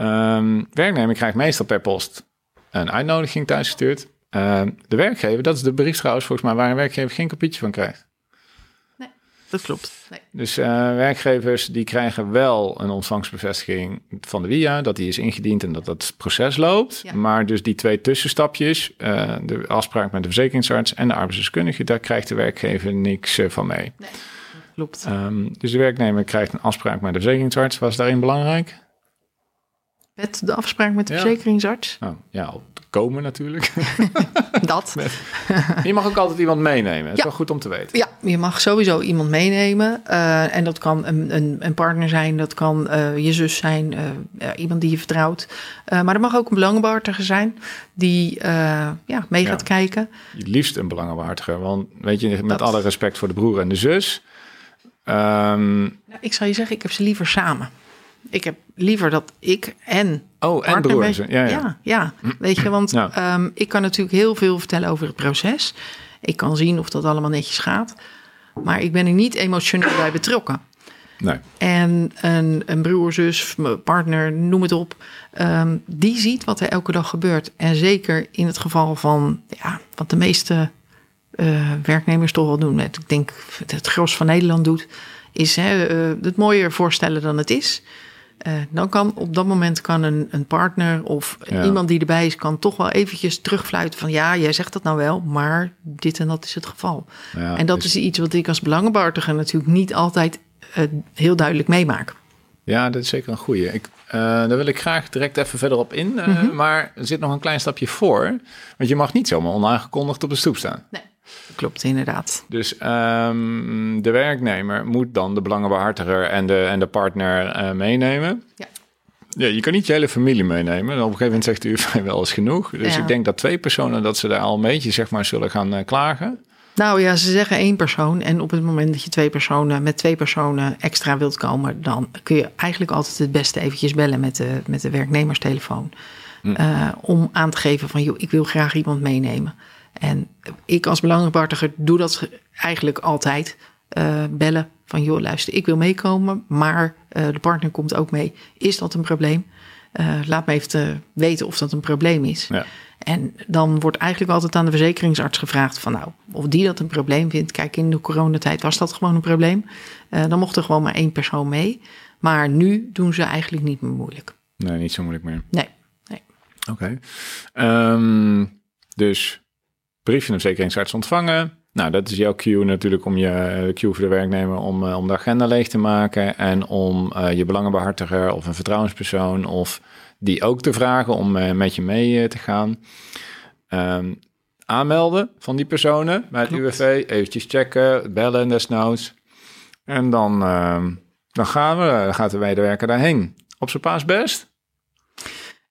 Um, werknemer krijgt meestal per post een uitnodiging thuisgestuurd. Um, de werkgever, dat is de brief trouwens volgens mij waar een werkgever geen kopietje van krijgt. Dat klopt. Nee. Dus uh, werkgevers die krijgen wel een ontvangstbevestiging van de WIA, dat die is ingediend en dat dat proces loopt. Ja. Maar dus die twee tussenstapjes, uh, de afspraak met de verzekeringsarts en de arbeidsdeskundige, daar krijgt de werkgever niks uh, van mee. Nee, klopt. Um, dus de werknemer krijgt een afspraak met de verzekeringsarts. Was daarin belangrijk? Met de afspraak met de Ja. verzekeringsarts? Nou, ja, komen natuurlijk. [laughs] Dat. [laughs] je mag ook altijd iemand meenemen. Dat is Ja. wel goed om te weten. Ja, je mag sowieso iemand meenemen. Uh, en dat kan een, een, een, partner zijn, dat kan uh, je zus zijn, uh, iemand die je vertrouwt. Maar er mag ook een belangenbehartiger zijn die ja, mee gaat Ja. kijken. Het liefst een belangenbehartiger. Want weet je, met Dat- alle respect voor de broer en de zus. ehm, Nou, ik zal je zeggen, ik heb ze liever samen. Ik heb liever dat ik en oh, en partner broer. mee- en zus. Ja, ja. ja, ja. weet je, want Ja. ehm, ik kan natuurlijk heel veel vertellen over het proces. Ik kan zien of dat allemaal netjes gaat. Maar ik ben er niet emotioneel bij betrokken. Nee. En een, een broer, zus, partner, noem het op. ehm, die ziet wat er elke dag gebeurt. En zeker in het geval van ja, wat de meeste eh, werknemers toch wel doen. Ik denk het gros van Nederland doet. Is hè, eh, het mooier voorstellen dan het is. Uh, dan kan op dat moment kan een, een partner of Ja. iemand die erbij is, kan toch wel eventjes terugfluiten van ja, jij zegt dat nou wel, maar dit en dat is het geval. Ja, en dat dus- is iets wat ik als belangenbehartiger natuurlijk niet altijd eh, heel duidelijk meemaak. Ja, dat is zeker een goeie. Ik, eh, daar wil ik graag direct even verder op in. eh, Mhm. Maar er zit nog een klein stapje voor. Want je mag niet zomaar onaangekondigd op de stoep staan. Klopt, inderdaad. Dus ehm, de werknemer moet dan de belangenbehartiger en de, en de partner eh, meenemen. Ja. Ja, je kan niet je hele familie meenemen. Op een gegeven moment zegt u van [laughs] wel eens genoeg. Dus Ja. ik denk dat twee personen dat ze daar al een beetje zeg maar, zullen gaan eh, klagen. Nou ja, ze zeggen één persoon. En op het moment dat je twee personen met twee personen extra wilt komen, dan kun je eigenlijk altijd het beste eventjes bellen met de, met de werknemerstelefoon. Eh, om aan te geven van joh, ik wil graag iemand meenemen. En ik als belangenbehartiger doe dat eigenlijk altijd. eh, bellen van joh, luister, ik wil meekomen, maar eh, de partner komt ook mee. Is dat een probleem? Eh, laat me even te weten of dat een probleem is. Ja. En dan wordt eigenlijk altijd aan de verzekeringsarts gevraagd van nou, of die dat een probleem vindt. Kijk, in de coronatijd was dat gewoon een probleem. Dan mocht er gewoon maar één persoon mee. Maar nu doen ze eigenlijk niet meer moeilijk. Nee, niet zo moeilijk meer. Nee. Oké. Ehm, dus brief van de verzekeringsarts ontvangen. Nou, dat is jouw cue natuurlijk om je de cue voor de werknemer om, eh, om de agenda leeg te maken en om eh, je belangenbehartiger of een vertrouwenspersoon of die ook te vragen om eh, met je mee eh, te gaan. Ehm, aanmelden van die personen bij het Klopt. UWV, eventjes checken, bellen desnoods. En dan, ehm, dan gaan we, dan gaat de medewerker daarheen. Op zijn paas best.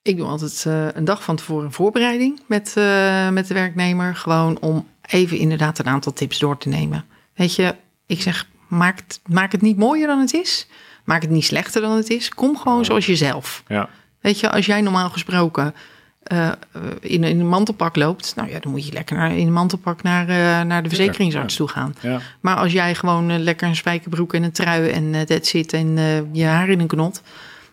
Ik doe altijd eh, een dag van tevoren een voorbereiding met, eh, met de werknemer. Gewoon om even inderdaad een aantal tips door te nemen. Weet je, ik zeg, maak het, maak het niet mooier dan het is. Maak het niet slechter dan het is. Kom gewoon zoals jezelf. Ja. Weet je, als jij normaal gesproken eh, in, in een mantelpak loopt, nou ja, dan moet je lekker naar, in een mantelpak naar, naar de verzekeringsarts toe gaan. Ja. Maar als jij gewoon lekker een spijkerbroek en een trui en dat zit en je haar in een knot,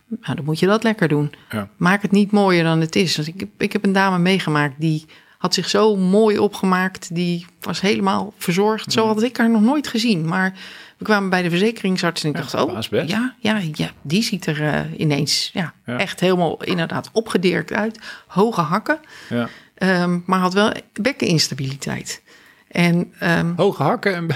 nou, dan moet je dat lekker doen. Ja. Maak het niet mooier dan het is. Ik, heb- ik heb een dame meegemaakt die had zich zo mooi opgemaakt. Die was helemaal verzorgd. Zo had ik haar nog nooit gezien. Maar we kwamen bij de verzekeringsarts en ik Ja, dacht, oh, ja, ja, ja, die ziet er eh, ineens ja, Ja. echt helemaal inderdaad opgedirkt uit. Hoge hakken, Ja. ehm, maar had wel bekkeninstabiliteit. En ehm, Hoge hakken en...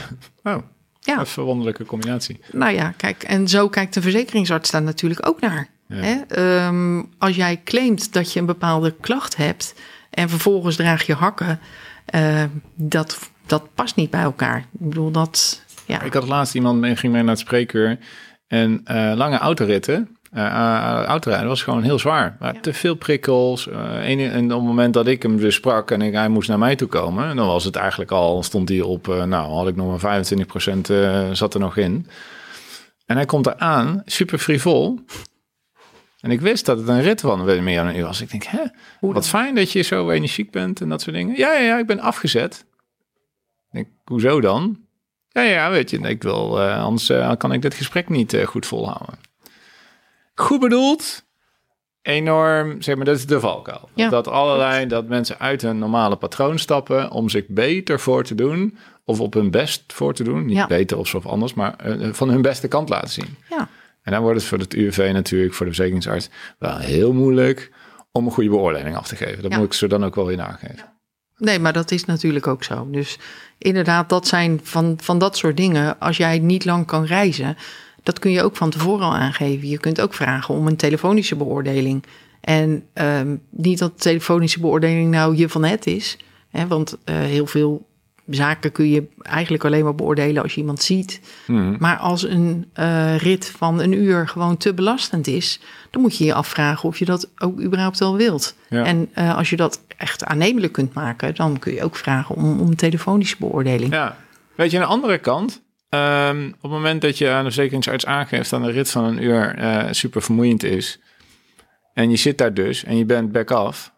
Oh, ja, een verwonderlijke combinatie. nou ja, kijk, en zo kijkt de verzekeringsarts daar natuurlijk ook naar. Ja. Hè? Ehm, als jij claimt dat je een bepaalde klacht hebt en vervolgens draag je hakken, eh, dat, dat past niet bij elkaar. Ik bedoel, dat, ja, Ik had laatst iemand mee, ging mee naar het spreekuur. En eh, lange autoritten, eh eh, autorijden was gewoon heel zwaar. Maar Ja. Te veel prikkels. eh, en, en op het moment dat ik hem dus sprak en ik, hij moest naar mij toe komen, dan was het eigenlijk al, stond hij op, nou had ik nog maar 25 procent zat er nog in. En hij komt eraan, super frivol. En ik wist dat het een rit van meer dan een uur was. Ik denk, hè, wat fijn dat je zo energiek bent en dat soort dingen. Ja, ja, ja, ik ben afgezet. Ik denk, hoezo dan? Ja, ja, weet je, ik wil, anders kan ik dit gesprek niet goed volhouden. Goed bedoeld, enorm, zeg maar, dat is de valkuil. Ja. Dat allerlei, dat mensen uit hun normale patroon stappen om zich beter voor te doen, of op hun best voor te doen. Niet Ja. beter of zo of anders, maar eh, van hun beste kant laten zien. Ja, En dan wordt het voor het UWV natuurlijk, voor de verzekeringsarts, wel heel moeilijk om een goede beoordeling af te geven. Dat moet ik ze dan ook wel weer nageven. nee, maar dat is natuurlijk ook zo. Dus inderdaad, dat zijn van, van dat soort dingen. Als jij niet lang kan reizen, dat kun je ook van tevoren al aangeven. Je kunt ook vragen om een telefonische beoordeling. En ehm, niet dat telefonische beoordeling nou je van het is. Hè, want eh, heel veel zaken kun je eigenlijk alleen maar beoordelen als je iemand ziet. Mhm. Maar als een eh, rit van een uur gewoon te belastend is, dan moet je je afvragen of je dat ook überhaupt wel wilt. Ja. En eh, als je dat echt aannemelijk kunt maken, dan kun je ook vragen om, om een telefonische beoordeling. Ja, weet je, aan de andere kant, ehm, op het moment dat je aan de verzekeringsarts aangeeft dat een rit van een uur eh, super vermoeiend is, en je zit daar dus en je bent back off,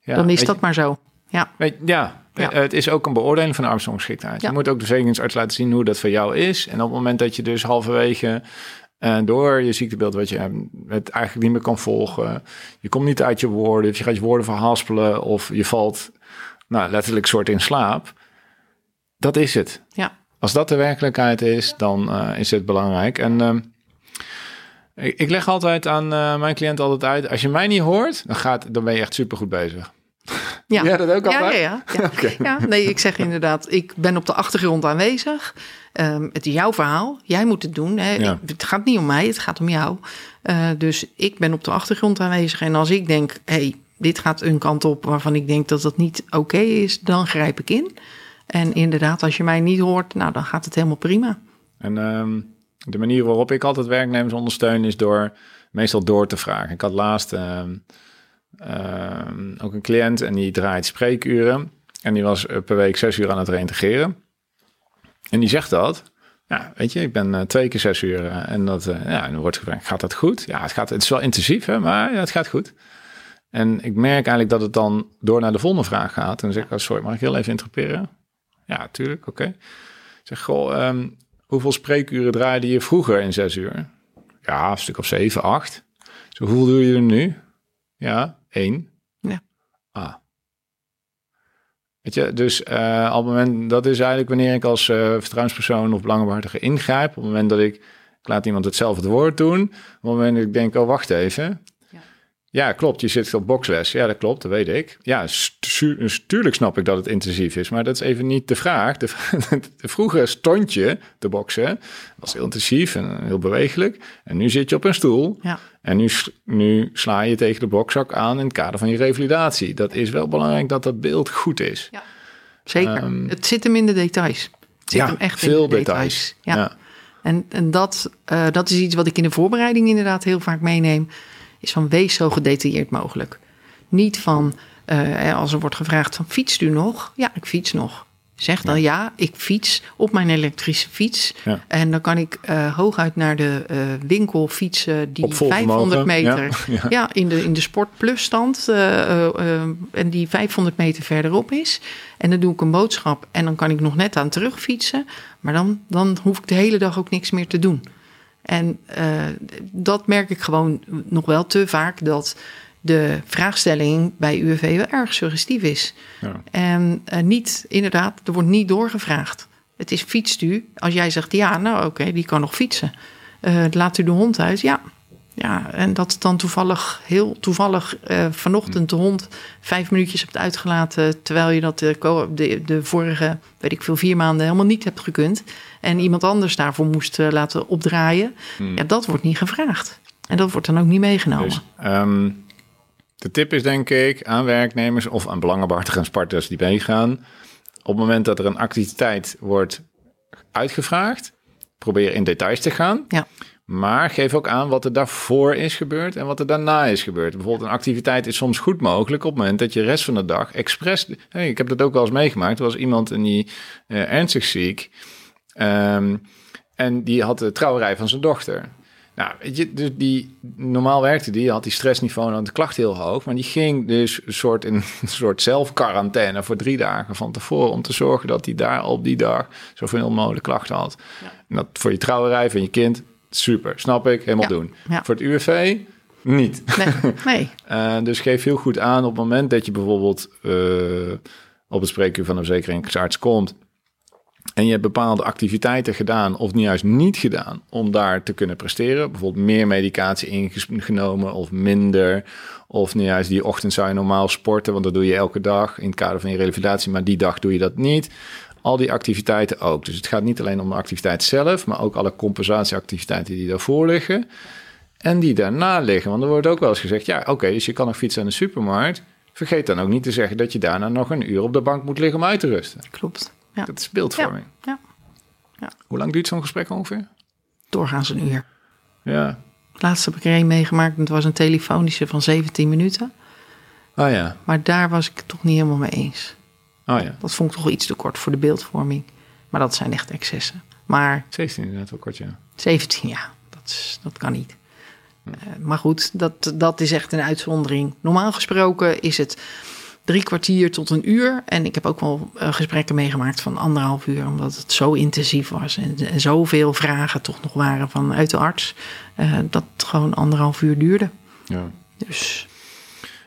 ja, dan is dat je- maar zo. Ja, weet- ja, Ja. eh, het is ook een beoordeling van de arbeidsongeschiktheid. Ja. Je moet ook de verzekeringsarts laten zien hoe dat voor jou is. En op het moment dat je dus halverwege eh, door je ziektebeeld wat je hebt, het eigenlijk niet meer kan volgen, je komt niet uit je woorden, of je gaat je woorden verhaspelen, of je valt nou, letterlijk soort in slaap. Dat is het. ja. Als dat de werkelijkheid is, dan eh, is het belangrijk. En ehm, Ik, ik leg altijd aan uh, mijn cliënt altijd uit, als je mij niet hoort, dan, gaat, dan ben je echt super goed bezig. Ja. ja, dat ook al. Ja, ja, ja. [laughs] Ja. Nee, ik zeg inderdaad, ik ben op de achtergrond aanwezig. Ehm, het is jouw verhaal, jij moet het doen. Hè. Ja. Ik- het gaat niet om mij, het gaat om jou. Eh, dus ik ben op de achtergrond aanwezig. En als ik denk, hey, dit gaat een kant op waarvan ik denk dat dat niet oké is, dan grijp ik in. En inderdaad, als je mij niet hoort, nou, dan gaat het helemaal prima. En ehm, de manier waarop ik altijd werknemers ondersteun is door meestal door te vragen. Ik had laatst ehm, ehm, ook een cliënt en die draait spreekuren. En die was eh, per week zes uur aan het reintegreren. En die zegt dat. Ja, weet je, ik ben eh, twee keer zes uur eh, en, dat, ja, en dan wordt gevraagd, gaat dat goed? Ja, het, gaat, het is wel intensief, hè, maar ja, het gaat goed. En ik merk eigenlijk dat het dan door naar de volgende vraag gaat. En dan zeg ik, oh, sorry, mag ik heel even interruperen? Ja, tuurlijk, oké. Zeg, goh, ehm, hoeveel spreekuren draaide je vroeger in zes uur? Ja, een stuk of zeven, acht. Zo, hoeveel doe je er nu? Ja, één. Ja. Ah. Weet je, dus eh, op het moment, dat is eigenlijk wanneer ik als eh, vertrouwenspersoon of belangenbehartiger ingrijp. Op het moment dat ik, ik laat iemand het zelf het woord doen. Op het moment dat ik denk, oh wacht even. Ja. Ja, klopt, je zit op boxles. Ja, dat klopt, dat weet ik. Ja, stu- tuurlijk snap ik dat het intensief is, maar dat is even niet de vraag. De, [laughs] de vroeger stond je te boksen, was heel intensief en heel bewegelijk. En nu zit je op een stoel Ja, en nu, nu sla je tegen de blokzak aan in het kader van je revalidatie. Dat is wel belangrijk dat dat beeld goed is. zeker. Ehm, het zit hem in de details. Het zit ja, hem echt veel in de details. details. Ja. En, en dat, eh, dat is iets wat ik in de voorbereiding inderdaad heel vaak meeneem. Is van wees zo gedetailleerd mogelijk. Niet van eh, als er wordt gevraagd van fietst u nog? Ja, ik fiets nog. Zeg dan ja, ik fiets op mijn elektrische fiets. Ja. En dan kan ik eh, hooguit naar de eh, winkel fietsen die Op vol 500 vermogen, meter. [laughs] ja, in de, in de Sport Plus stand. en die 500 meter verderop is. En dan doe ik een boodschap en dan kan ik nog net aan terugfietsen. Maar dan, dan hoef ik de hele dag ook niks meer te doen. En eh, dat merk ik gewoon nog wel te vaak dat de vraagstelling bij UWV wel erg suggestief is. Ja. En eh, niet, inderdaad, er wordt niet doorgevraagd. Het is fietst u. Als jij zegt ja, nou oké, die kan nog fietsen. Eh, laat u de hond uit? Ja. Ja, en dat dan toevallig, heel toevallig eh, vanochtend de hond vijf minuutjes hebt uitgelaten. terwijl je dat de, de, de vorige, weet ik veel, vier maanden helemaal niet hebt gekund. En iemand anders daarvoor moest eh, laten opdraaien. Ja, dat wordt niet gevraagd. En dat wordt dan ook niet meegenomen. Dus ehm, de tip is denk ik aan werknemers of aan belangenbehartigers en partners die meegaan. Op het moment dat er een activiteit wordt uitgevraagd, probeer in details te gaan. Ja. Maar geef ook aan wat er daarvoor is gebeurd en wat er daarna is gebeurd. Bijvoorbeeld een activiteit is soms goed mogelijk op het moment dat je de rest van de dag expres... Hey, ik heb dat ook wel eens meegemaakt. Er was iemand en die eh, ernstig ziek. Ehm, en die had de trouwerij van zijn dochter. Nou, weet je, dus die, normaal werkte die, had die stressniveau en de klacht heel hoog. Maar die ging dus een soort, in, [laughs] een soort zelfquarantaine voor drie dagen van tevoren. Om te zorgen dat hij daar op die dag zoveel mogelijk klachten had. En dat voor je trouwerij van je kind, super, snap ik, helemaal Ja, doen. ja. Voor het UWV, niet. Nee, [laughs] nee. Eh, dus geef heel goed aan op het moment dat je bijvoorbeeld eh, op het spreekuur van een verzekeringsarts komt. En je hebt bepaalde activiteiten gedaan of niet juist niet gedaan om daar te kunnen presteren. Bijvoorbeeld meer medicatie ingenomen of minder. Of nu juist die ochtend zou je normaal sporten, want dat doe je elke dag in het kader van je revalidatie. Maar die dag doe je dat niet. Al die activiteiten ook. Dus het gaat niet alleen om de activiteit zelf, maar ook alle compensatieactiviteiten die daarvoor liggen. En die daarna liggen. Want er wordt ook wel eens gezegd: ja, oké, dus je kan nog fietsen aan de supermarkt. Vergeet dan ook niet te zeggen dat je daarna nog een uur op de bank moet liggen om uit te rusten. Klopt. Ja. Dat is beeldvorming. Ja. Hoe lang duurt zo'n gesprek ongeveer? Doorgaans een uur. Ja. Laatst heb ik er een meegemaakt. Het was een telefonische van 17 minuten. Oh ja. Maar daar was ik het toch niet helemaal mee eens. Oh ja. Dat vond ik toch iets te kort voor de beeldvorming. Maar dat zijn echt excessen. Maar 17 inderdaad wel kort, ja. 17, ja, dat, is, dat kan niet. Eh, maar goed, dat, dat is echt een uitzondering. Normaal gesproken is het drie kwartier tot een uur. En ik heb ook wel eh, gesprekken meegemaakt van anderhalf uur, omdat het zo intensief was. En, en zoveel vragen toch nog waren vanuit de arts. eh, dat het gewoon anderhalf uur duurde. ja. Dus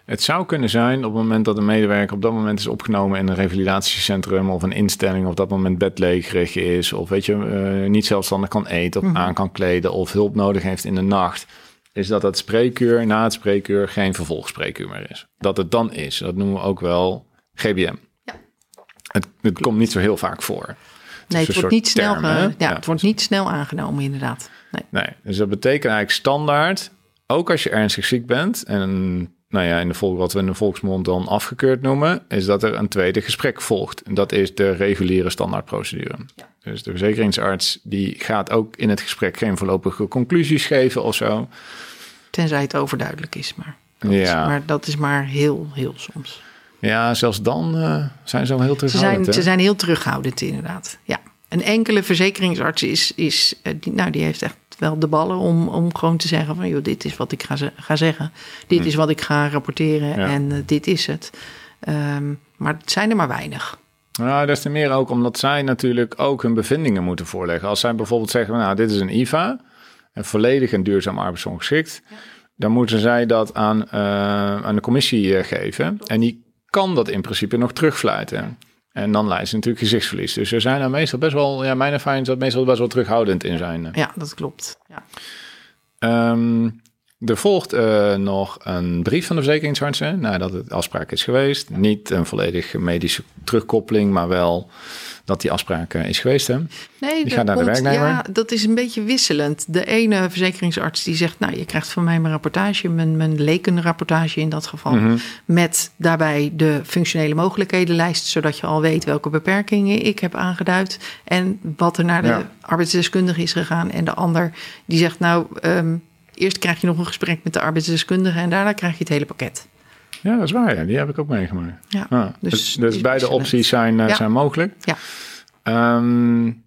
Het zou kunnen zijn op het moment dat een medewerker op dat moment is opgenomen in een revalidatiecentrum of een instelling, of op dat moment bedlegerig is, of weet je, uh, niet zelfstandig kan eten of mhm. aan kan kleden, of hulp nodig heeft in de nacht, is dat het spreekuur na het spreekuur geen vervolgspreekuur meer is. Dat het dan is. Dat noemen we ook wel GBM. Ja. Het, het komt niet zo heel vaak voor. Nee, het, wordt niet, snel, ja, het wordt niet snel aangenomen, inderdaad. Nee. nee, dus dat betekent eigenlijk standaard, ook als je ernstig ziek bent en nou ja, in de volk, wat we in de volksmond dan afgekeurd noemen, is dat er een tweede gesprek volgt. En dat is de reguliere standaardprocedure. Ja. Dus de verzekeringsarts die gaat ook in het gesprek geen voorlopige conclusies geven of zo. Tenzij het overduidelijk is, maar dat, ja. is, maar dat is maar heel, heel soms. Ja, zelfs dan uh, zijn ze al heel terughoudend. Ze zijn, ze zijn heel terughoudend, inderdaad. Ja. Een enkele verzekeringsarts is, is uh, die, nou, die heeft echt wel de ballen om, om gewoon te zeggen van... joh, dit is wat ik ga, ga zeggen. Dit hm. is wat ik ga rapporteren en uh, dit is het. Um, maar het zijn er maar weinig. Nou, des te meer ook omdat zij natuurlijk ook hun bevindingen moeten voorleggen. Als zij bijvoorbeeld zeggen, nou, dit is een IVA... en volledig en duurzaam arbeidsongeschikt... Ja. dan moeten zij dat aan, uh, aan de commissie geven. En die kan dat in principe nog terugfluiten. En dan leidt ze natuurlijk gezichtsverlies. Dus er zijn er meestal best wel, ja, mijn ervaring is dat meestal best wel terughoudend in zijn. Ja, dat klopt. Ja. Um, er volgt uh, nog een brief van de verzekeringsartsen nadat het afspraak is geweest. Niet een volledige medische terugkoppeling, maar wel dat die afspraak is geweest. Hè? Nee, die gaat naar de werknemer. Ja, dat is een beetje wisselend. De ene verzekeringsarts die zegt, nou, je krijgt van mij mijn rapportage, mijn, mijn lekenrapportage in dat geval, mhm. met daarbij de functionele mogelijkedenlijst, zodat je al weet welke beperkingen ik heb aangeduid en wat er naar de arbeidsdeskundige is gegaan. En de ander die zegt, nou, um, eerst krijg je nog een gesprek met de arbeidsdeskundige en daarna krijg je het hele pakket. Ja, dat is waar. Ja. Die heb ik ook meegemaakt. Ja, ah, dus, dus, dus beide opties zijn, uh, zijn mogelijk. Ja. Um,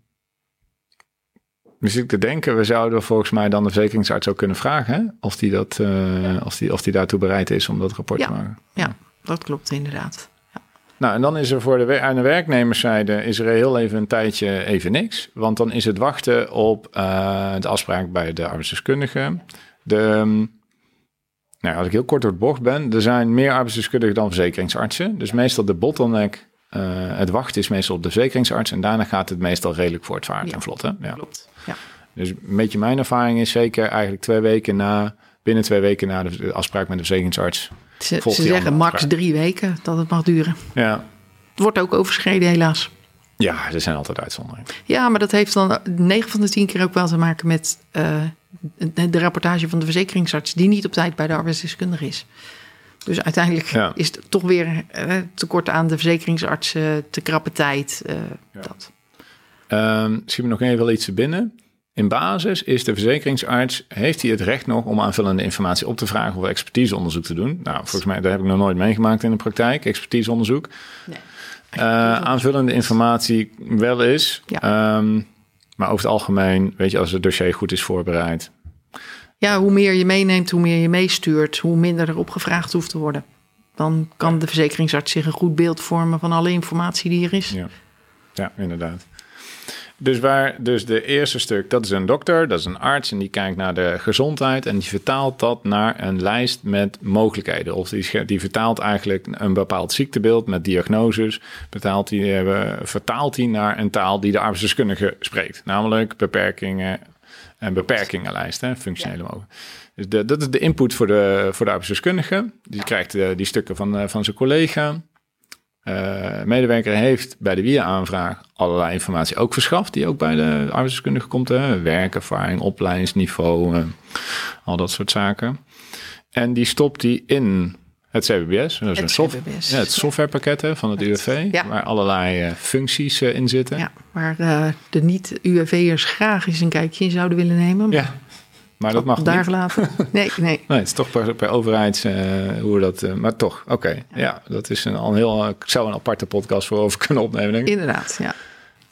dus ik te denken, we zouden volgens mij dan de verzekeringsarts ook kunnen vragen hè? of die, dat, uh, of, die, of die daartoe bereid is om dat rapport te maken. Ja, dat klopt inderdaad. Ja. Nou, en dan is er voor de, aan de werknemerszijde is er heel even een tijdje even niks. Want dan is het wachten op uh, de afspraak bij de arbeidsdeskundige. De, nou, als ik heel kort door het bocht ben, er zijn meer arbeidsdeskundigen dan verzekeringsartsen. Dus meestal de bottleneck, uh, het wachten is meestal op de verzekeringsarts. En daarna gaat het meestal redelijk voortvaart ja, en vlot. Hè? Ja. Klopt. Ja. Dus een beetje mijn ervaring is zeker eigenlijk twee weken na, binnen twee weken na de afspraak met de verzekeringsarts. Ze, ze zeggen max drie weken dat het mag duren. Ja. Het wordt ook overschreden helaas. Ja, er zijn altijd uitzonderingen. Ja, maar dat heeft dan 9 van de 10 keer ook wel te maken met uh, de rapportage van de verzekeringsarts, die niet op tijd bij de arbeidsdeskundige is. Dus uiteindelijk is het toch weer uh, tekort aan de verzekeringsartsen, te krappe tijd. Ja. dat. Um, we nog even wel iets binnen. In basis is de verzekeringsarts, heeft hij het recht nog om aanvullende informatie op te vragen of expertiseonderzoek te doen? Nou, volgens mij, daar heb ik nog nooit meegemaakt in de praktijk, expertiseonderzoek. Nee. Uh, aanvullende informatie wel is. Ja. Um, maar over het algemeen, weet je, als het dossier goed is voorbereid. Ja, hoe meer je meeneemt, hoe meer je meestuurt, hoe minder erop gevraagd hoeft te worden. Dan kan de verzekeringsarts zich een goed beeld vormen van alle informatie die er is. Ja, ja inderdaad. Dus waar, dus de eerste stuk, dat is een dokter, dat is een arts en die kijkt naar de gezondheid en die vertaalt dat naar een lijst met mogelijkheden. Of die, die vertaalt eigenlijk een bepaald ziektebeeld met diagnoses, vertaalt die, uh, vertaalt die naar een taal die de arbeidsdeskundige spreekt. Namelijk beperkingen en beperkingenlijst, hè, functionele ja. mogelijkheden. Dus de, dat is de input voor de, voor de arbeidsdeskundige. Die krijgt uh, die stukken van, uh, van zijn collega. Uh, medewerker heeft bij de WIA-aanvraag allerlei informatie ook verschaft, die ook bij de arbeidsdeskundige komt. Hè? Werkervaring, opleidingsniveau, uh, al dat soort zaken. En die stopt die in het CBBS, dat is het een soft, CBBS. Ja, het softwarepakket hè, van het UWV, ja. waar allerlei uh, functies in zitten. Ja, waar de niet-UWV'ers graag eens een kijkje in zouden willen nemen. Ja, maar dat mag daar gelaten. [laughs] Nee, nee. nee, het is toch per, per overheid uh, hoe dat. Uh, maar toch, oké. Ja. dat is een, al een heel. Ik zou een aparte podcast voor over [laughs] kunnen opnemen. Denk ik. Inderdaad, ja.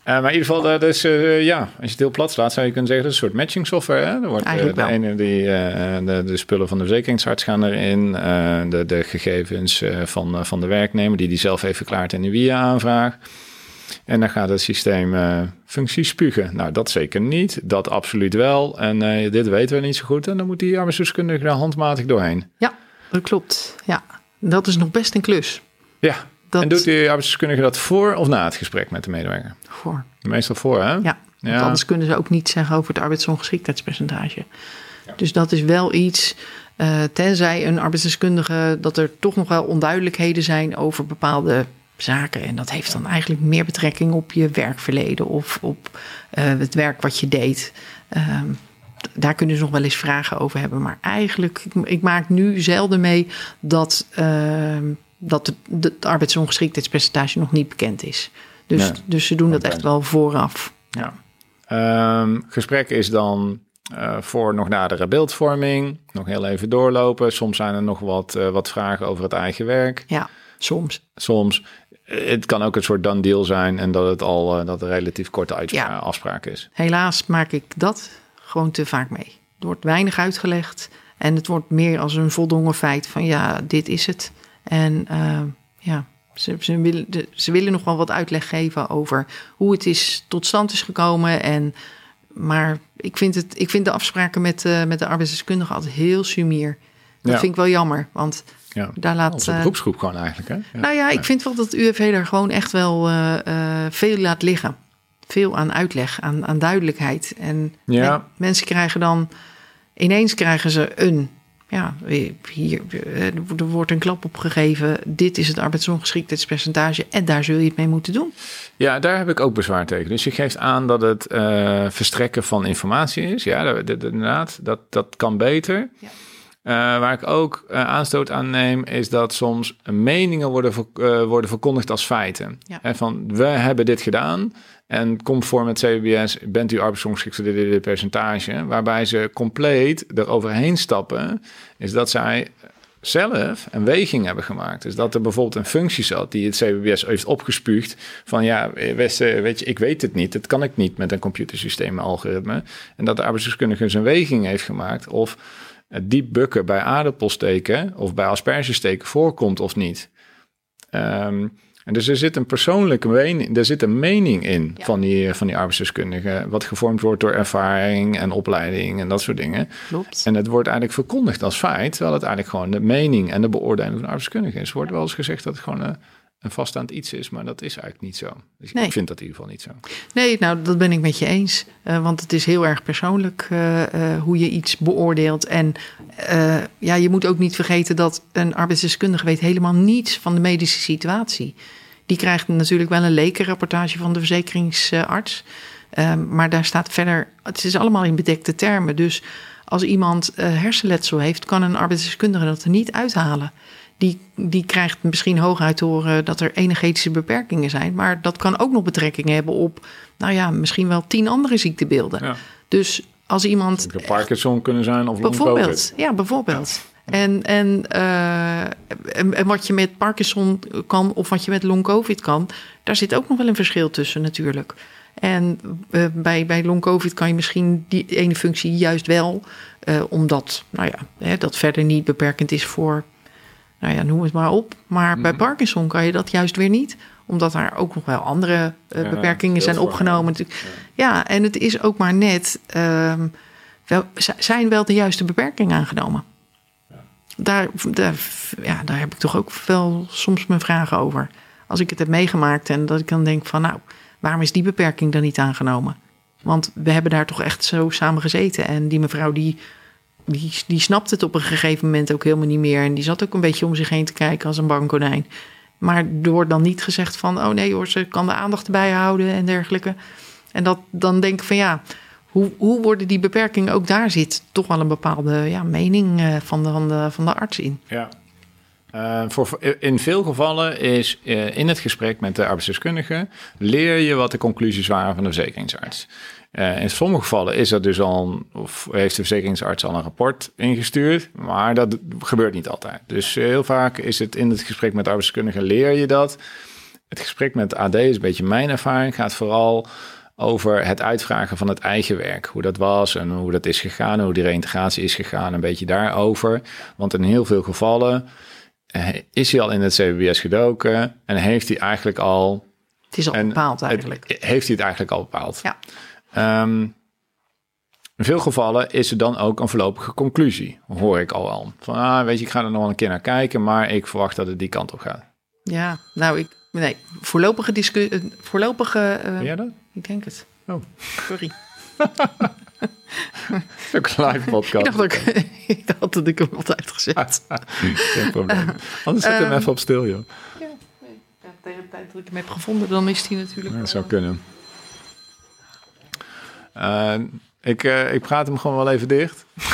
Uh, maar in ieder geval, dus, ja, als je het heel plat slaat, zou je kunnen zeggen dat is een soort matching software. Hè? Er wordt de ene die de, de, spullen van de verzekeringsarts gaan erin, de, de gegevens van, van de werknemer die die zelf heeft verklaard in de WIA-aanvraag. En dan gaat het systeem uh, functies spugen. Nou, dat zeker niet. Dat absoluut wel. En uh, dit weten we niet zo goed. En dan moet die arbeidsdeskundige handmatig doorheen. Ja, dat klopt. Ja. Dat is nog best een klus. Ja, Dat en doet die arbeidsdeskundige dat voor of na het gesprek met de medewerker? voor. Meestal voor, hè? Ja, want Ja. anders kunnen ze ook niet zeggen over het arbeidsongeschiktheidspercentage. Dus dat is wel iets, eh, tenzij een arbeidsdeskundige, dat er toch nog wel onduidelijkheden zijn over bepaalde zaken. En dat heeft dan eigenlijk meer betrekking op je werkverleden of op eh, het werk wat je deed. Ehm, daar kunnen ze nog wel eens vragen over hebben. Maar eigenlijk, ik, ik maak nu zelden mee dat, ehm, dat het arbeidsongeschiktheidspercentage nog niet bekend is. Dus, Nee. dus ze doen dat echt wel vooraf. Ja. Ehm, gesprek is dan eh, voor nog nadere beeldvorming. Nog heel even doorlopen. Soms zijn er nog wat, eh, wat vragen over het eigen werk. Ja, soms. Soms. eh, Het kan ook een soort done deal zijn en dat het al eh, dat er relatief korte Ja. afspraak is. Helaas maak ik dat gewoon te vaak mee. Er wordt weinig uitgelegd en het wordt meer als een voldongen feit van ja, dit is het. En eh, ja, ze, ze, willen, de- ze willen nog wel wat uitleg geven over hoe het is tot stand is gekomen. En, maar ik vind, het, ik vind de afspraken met, eh, met de arbeidsdeskundige altijd heel sumier. Dat Ja. vind ik wel jammer, want Ja. daar laat... Onze eh, beroepsgroep gewoon eigenlijk. Hè? Ja. nou ja, ik vind wel dat het UWV daar gewoon echt wel eh, eh, veel laat liggen. Veel aan uitleg, aan, aan duidelijkheid. En Ja. men- mensen krijgen dan... Ineens krijgen ze een... Ja, hier, er wordt een klap op gegeven. Dit is het arbeidsongeschiktheidspercentage. En daar zul je het mee moeten doen. Ja, daar heb ik ook bezwaar tegen. Dus je geeft aan dat het verstrekken van informatie is. Ja, dat, dat- inderdaad, dat, dat kan beter. Ja. Eh, waar ik ook eh, aanstoot aan neem, is dat soms meningen worden, ver- eh, worden verkondigd als feiten. Ja. En van, we hebben dit gedaan en conform het CBS bent u arbeidsongeschikt voor dit, dit, dit percentage. Waarbij ze compleet eroverheen stappen, is dat zij zelf een weging hebben gemaakt. Dus dat er bijvoorbeeld een functie zat die het CBS heeft opgespuugd van ja, weet je, ik weet het niet, dat kan ik niet met een computersysteem algoritme. En dat de arbeidsdeskundige zijn weging heeft gemaakt of het diep bukken bij aardappelsteken of bij aspergesteken voorkomt of niet. Ehm, en dus er zit een persoonlijke mening, er zit een mening in Ja. van, die, van die arbeidsdeskundige, wat gevormd wordt door ervaring en opleiding en dat soort dingen. Klopt. En het wordt eigenlijk verkondigd als feit, terwijl het eigenlijk gewoon de mening en de beoordeling van de arbeidskundige is. Er wordt wel eens gezegd dat het gewoon een, een vaststaand iets is, maar dat is eigenlijk niet zo. Dus Nee. ik vind dat in ieder geval niet zo. Nee, nou, dat ben ik met je eens. Eh, want het is heel erg persoonlijk eh, eh, hoe je iets beoordeelt. En ja, je moet ook niet vergeten dat een arbeidsdeskundige weet helemaal niets van de medische situatie. Die krijgt natuurlijk wel een lekenrapportage van de verzekeringsarts. Ehm, maar daar staat verder, het is allemaal in bedekte termen. Dus als iemand hersenletsel heeft, kan een arbeidsdeskundige dat er niet uithalen. Die, die krijgt misschien hooguit te horen dat er energetische beperkingen zijn. Maar dat kan ook nog betrekking hebben op, nou ja, misschien wel tien andere ziektebeelden. Ja. Dus als iemand Het kan Parkinson kunnen zijn of long Bijvoorbeeld, COVID. ja, bijvoorbeeld. En, en, eh, en, en wat je met Parkinson kan of wat je met long COVID kan, daar zit ook nog wel een verschil tussen natuurlijk. En eh, bij, bij long COVID kan je misschien die ene functie juist wel, eh, omdat nou ja, hè, dat verder niet beperkend is voor, nou ja, noem het maar op. Maar bij Parkinson kan je dat juist weer niet, omdat daar ook nog wel andere eh, Ja, beperkingen zijn opgenomen. natuurlijk. Ja, en het is ook maar net, ehm, wel, zijn wel de juiste beperkingen aangenomen? Daar, daar, ja, daar heb ik toch ook wel soms mijn vragen over. Als ik het heb meegemaakt en dat ik dan denk van nou, waarom is die beperking dan niet aangenomen? Want we hebben daar toch echt zo samen gezeten. En die mevrouw die, die, die snapt het op een gegeven moment ook helemaal niet meer. En die zat ook een beetje om zich heen te kijken als een bang konijn. Maar er wordt dan niet gezegd van oh nee hoor, ze kan de aandacht erbij houden en dergelijke. En dat, dan denk ik van ja, hoe, hoe worden die beperkingen ook daar zit toch wel een bepaalde ja, mening eh, van, de, van, de, van de arts in. Ja. Eh, voor, in veel gevallen is eh, in het gesprek met de arbeidsdeskundige leer je wat de conclusies waren van de verzekeringsarts. Eh, in sommige gevallen is dat dus al, een- of heeft de verzekeringsarts al een rapport ingestuurd, maar dat gebeurt niet altijd. Dus eh, heel vaak is het in het gesprek met de arbeidsdeskundige leer je dat. Het gesprek met AD is een beetje mijn ervaring, gaat vooral over het uitvragen van het eigen werk. Hoe dat was en hoe dat is gegaan, hoe die reïntegratie is gegaan, een beetje daarover. Want in heel veel gevallen eh, is hij al in het CBS gedoken en heeft hij eigenlijk al... Het is al bepaald het- eigenlijk. heeft hij het eigenlijk al bepaald. Ja. Ehm, In veel gevallen is er dan ook een voorlopige conclusie, hoor ik al al. Van, ah, weet je, ik ga er nog wel een keer naar kijken, maar ik verwacht dat het die kant op gaat. Ja, nou, ik, nee, voorlopige discussie, voorlopige, uh, Ben jij dat? ik denk het. Oh. Sorry. [laughs] Ook een live podcast. Ik dacht, dat [laughs] ik, dacht dat ik hem had uitgezet. [laughs] Geen probleem. Anders zet ik hem Ehm, even op stil, joh. Ja, nee. ja, tegen de tijd dat ik hem heb gevonden, dan is hij natuurlijk... Dat zou eh, kunnen. Eh, ik, eh, ik praat hem gewoon wel even dicht. [laughs]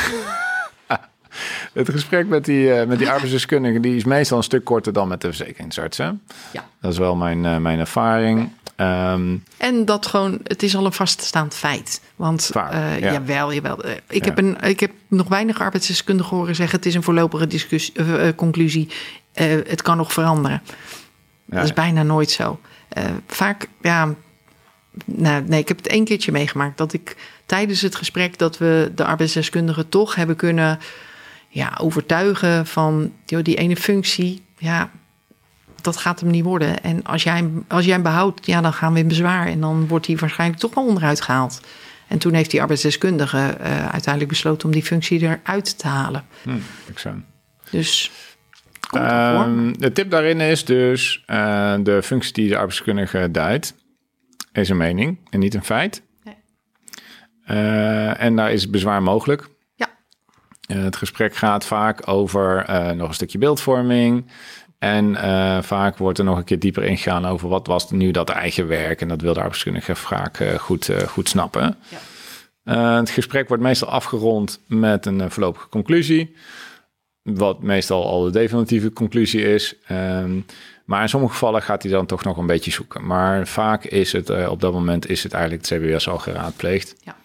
Het gesprek met die, eh, met die arbeidsdeskundige die is meestal een stuk korter dan met de verzekeringsarts. Hè? Ja. Dat is wel mijn, mijn ervaring. Ehm, En dat gewoon, het is al een vaststaand feit. Want Vaak, ja. jawel, jawel. Ik, Ja. heb een, ik heb nog weinig arbeidsdeskundigen horen zeggen... het is een voorlopige discussie, conclusie. Het kan nog veranderen. ja, Dat is bijna nooit zo. Vaak, ja... Nou, nee, ik heb het één keertje meegemaakt. Dat ik tijdens het gesprek dat we de arbeidsdeskundige toch hebben kunnen ja, overtuigen van joh, die ene functie. Ja, dat gaat hem niet worden. En als jij, hem- als jij hem behoudt, ja, dan gaan we in bezwaar. En dan wordt hij waarschijnlijk toch wel onderuit gehaald. En toen heeft die arbeidsdeskundige eh, uiteindelijk besloten om die functie eruit te halen. hm, ik zo. Dus. Ehm, de tip daarin is dus eh, de functie die de arbeidskundige duidt, is een mening en niet een feit. Nee. Eh, en daar is bezwaar mogelijk. Ja. Eh, het gesprek gaat vaak over eh, nog een stukje beeldvorming. En vaak wordt er nog een keer dieper ingegaan over wat was nu dat eigen werk. En dat wil de arbeidskundige vaak goed, goed snappen. Ja. Het gesprek wordt meestal afgerond met een voorlopige conclusie. Wat meestal al de definitieve conclusie is. Ehm, maar in sommige gevallen gaat hij dan toch nog een beetje zoeken. Maar vaak is het eh, op dat moment is het eigenlijk het CBS al geraadpleegd. Ja.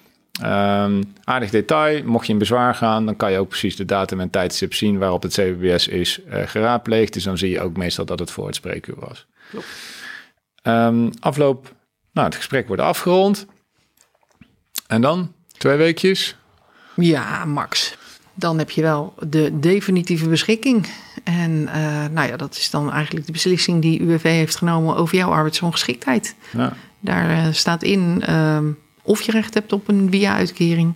Ehm, aardig detail. Mocht je in bezwaar gaan, dan kan je ook precies de datum en tijdstip zien waarop het CBS is eh, geraadpleegd. Dus dan zie je ook meestal dat het voor het spreekuur was. Klopt. Ehm, afloop, nou, het gesprek wordt afgerond. En dan twee weekjes. Ja, max. Dan heb je wel de definitieve beschikking. En eh, nou ja, dat is dan eigenlijk de beslissing die UWV heeft genomen over jouw arbeidsongeschiktheid. Ja. Daar eh, staat in ehm, of je recht hebt op een via-uitkering.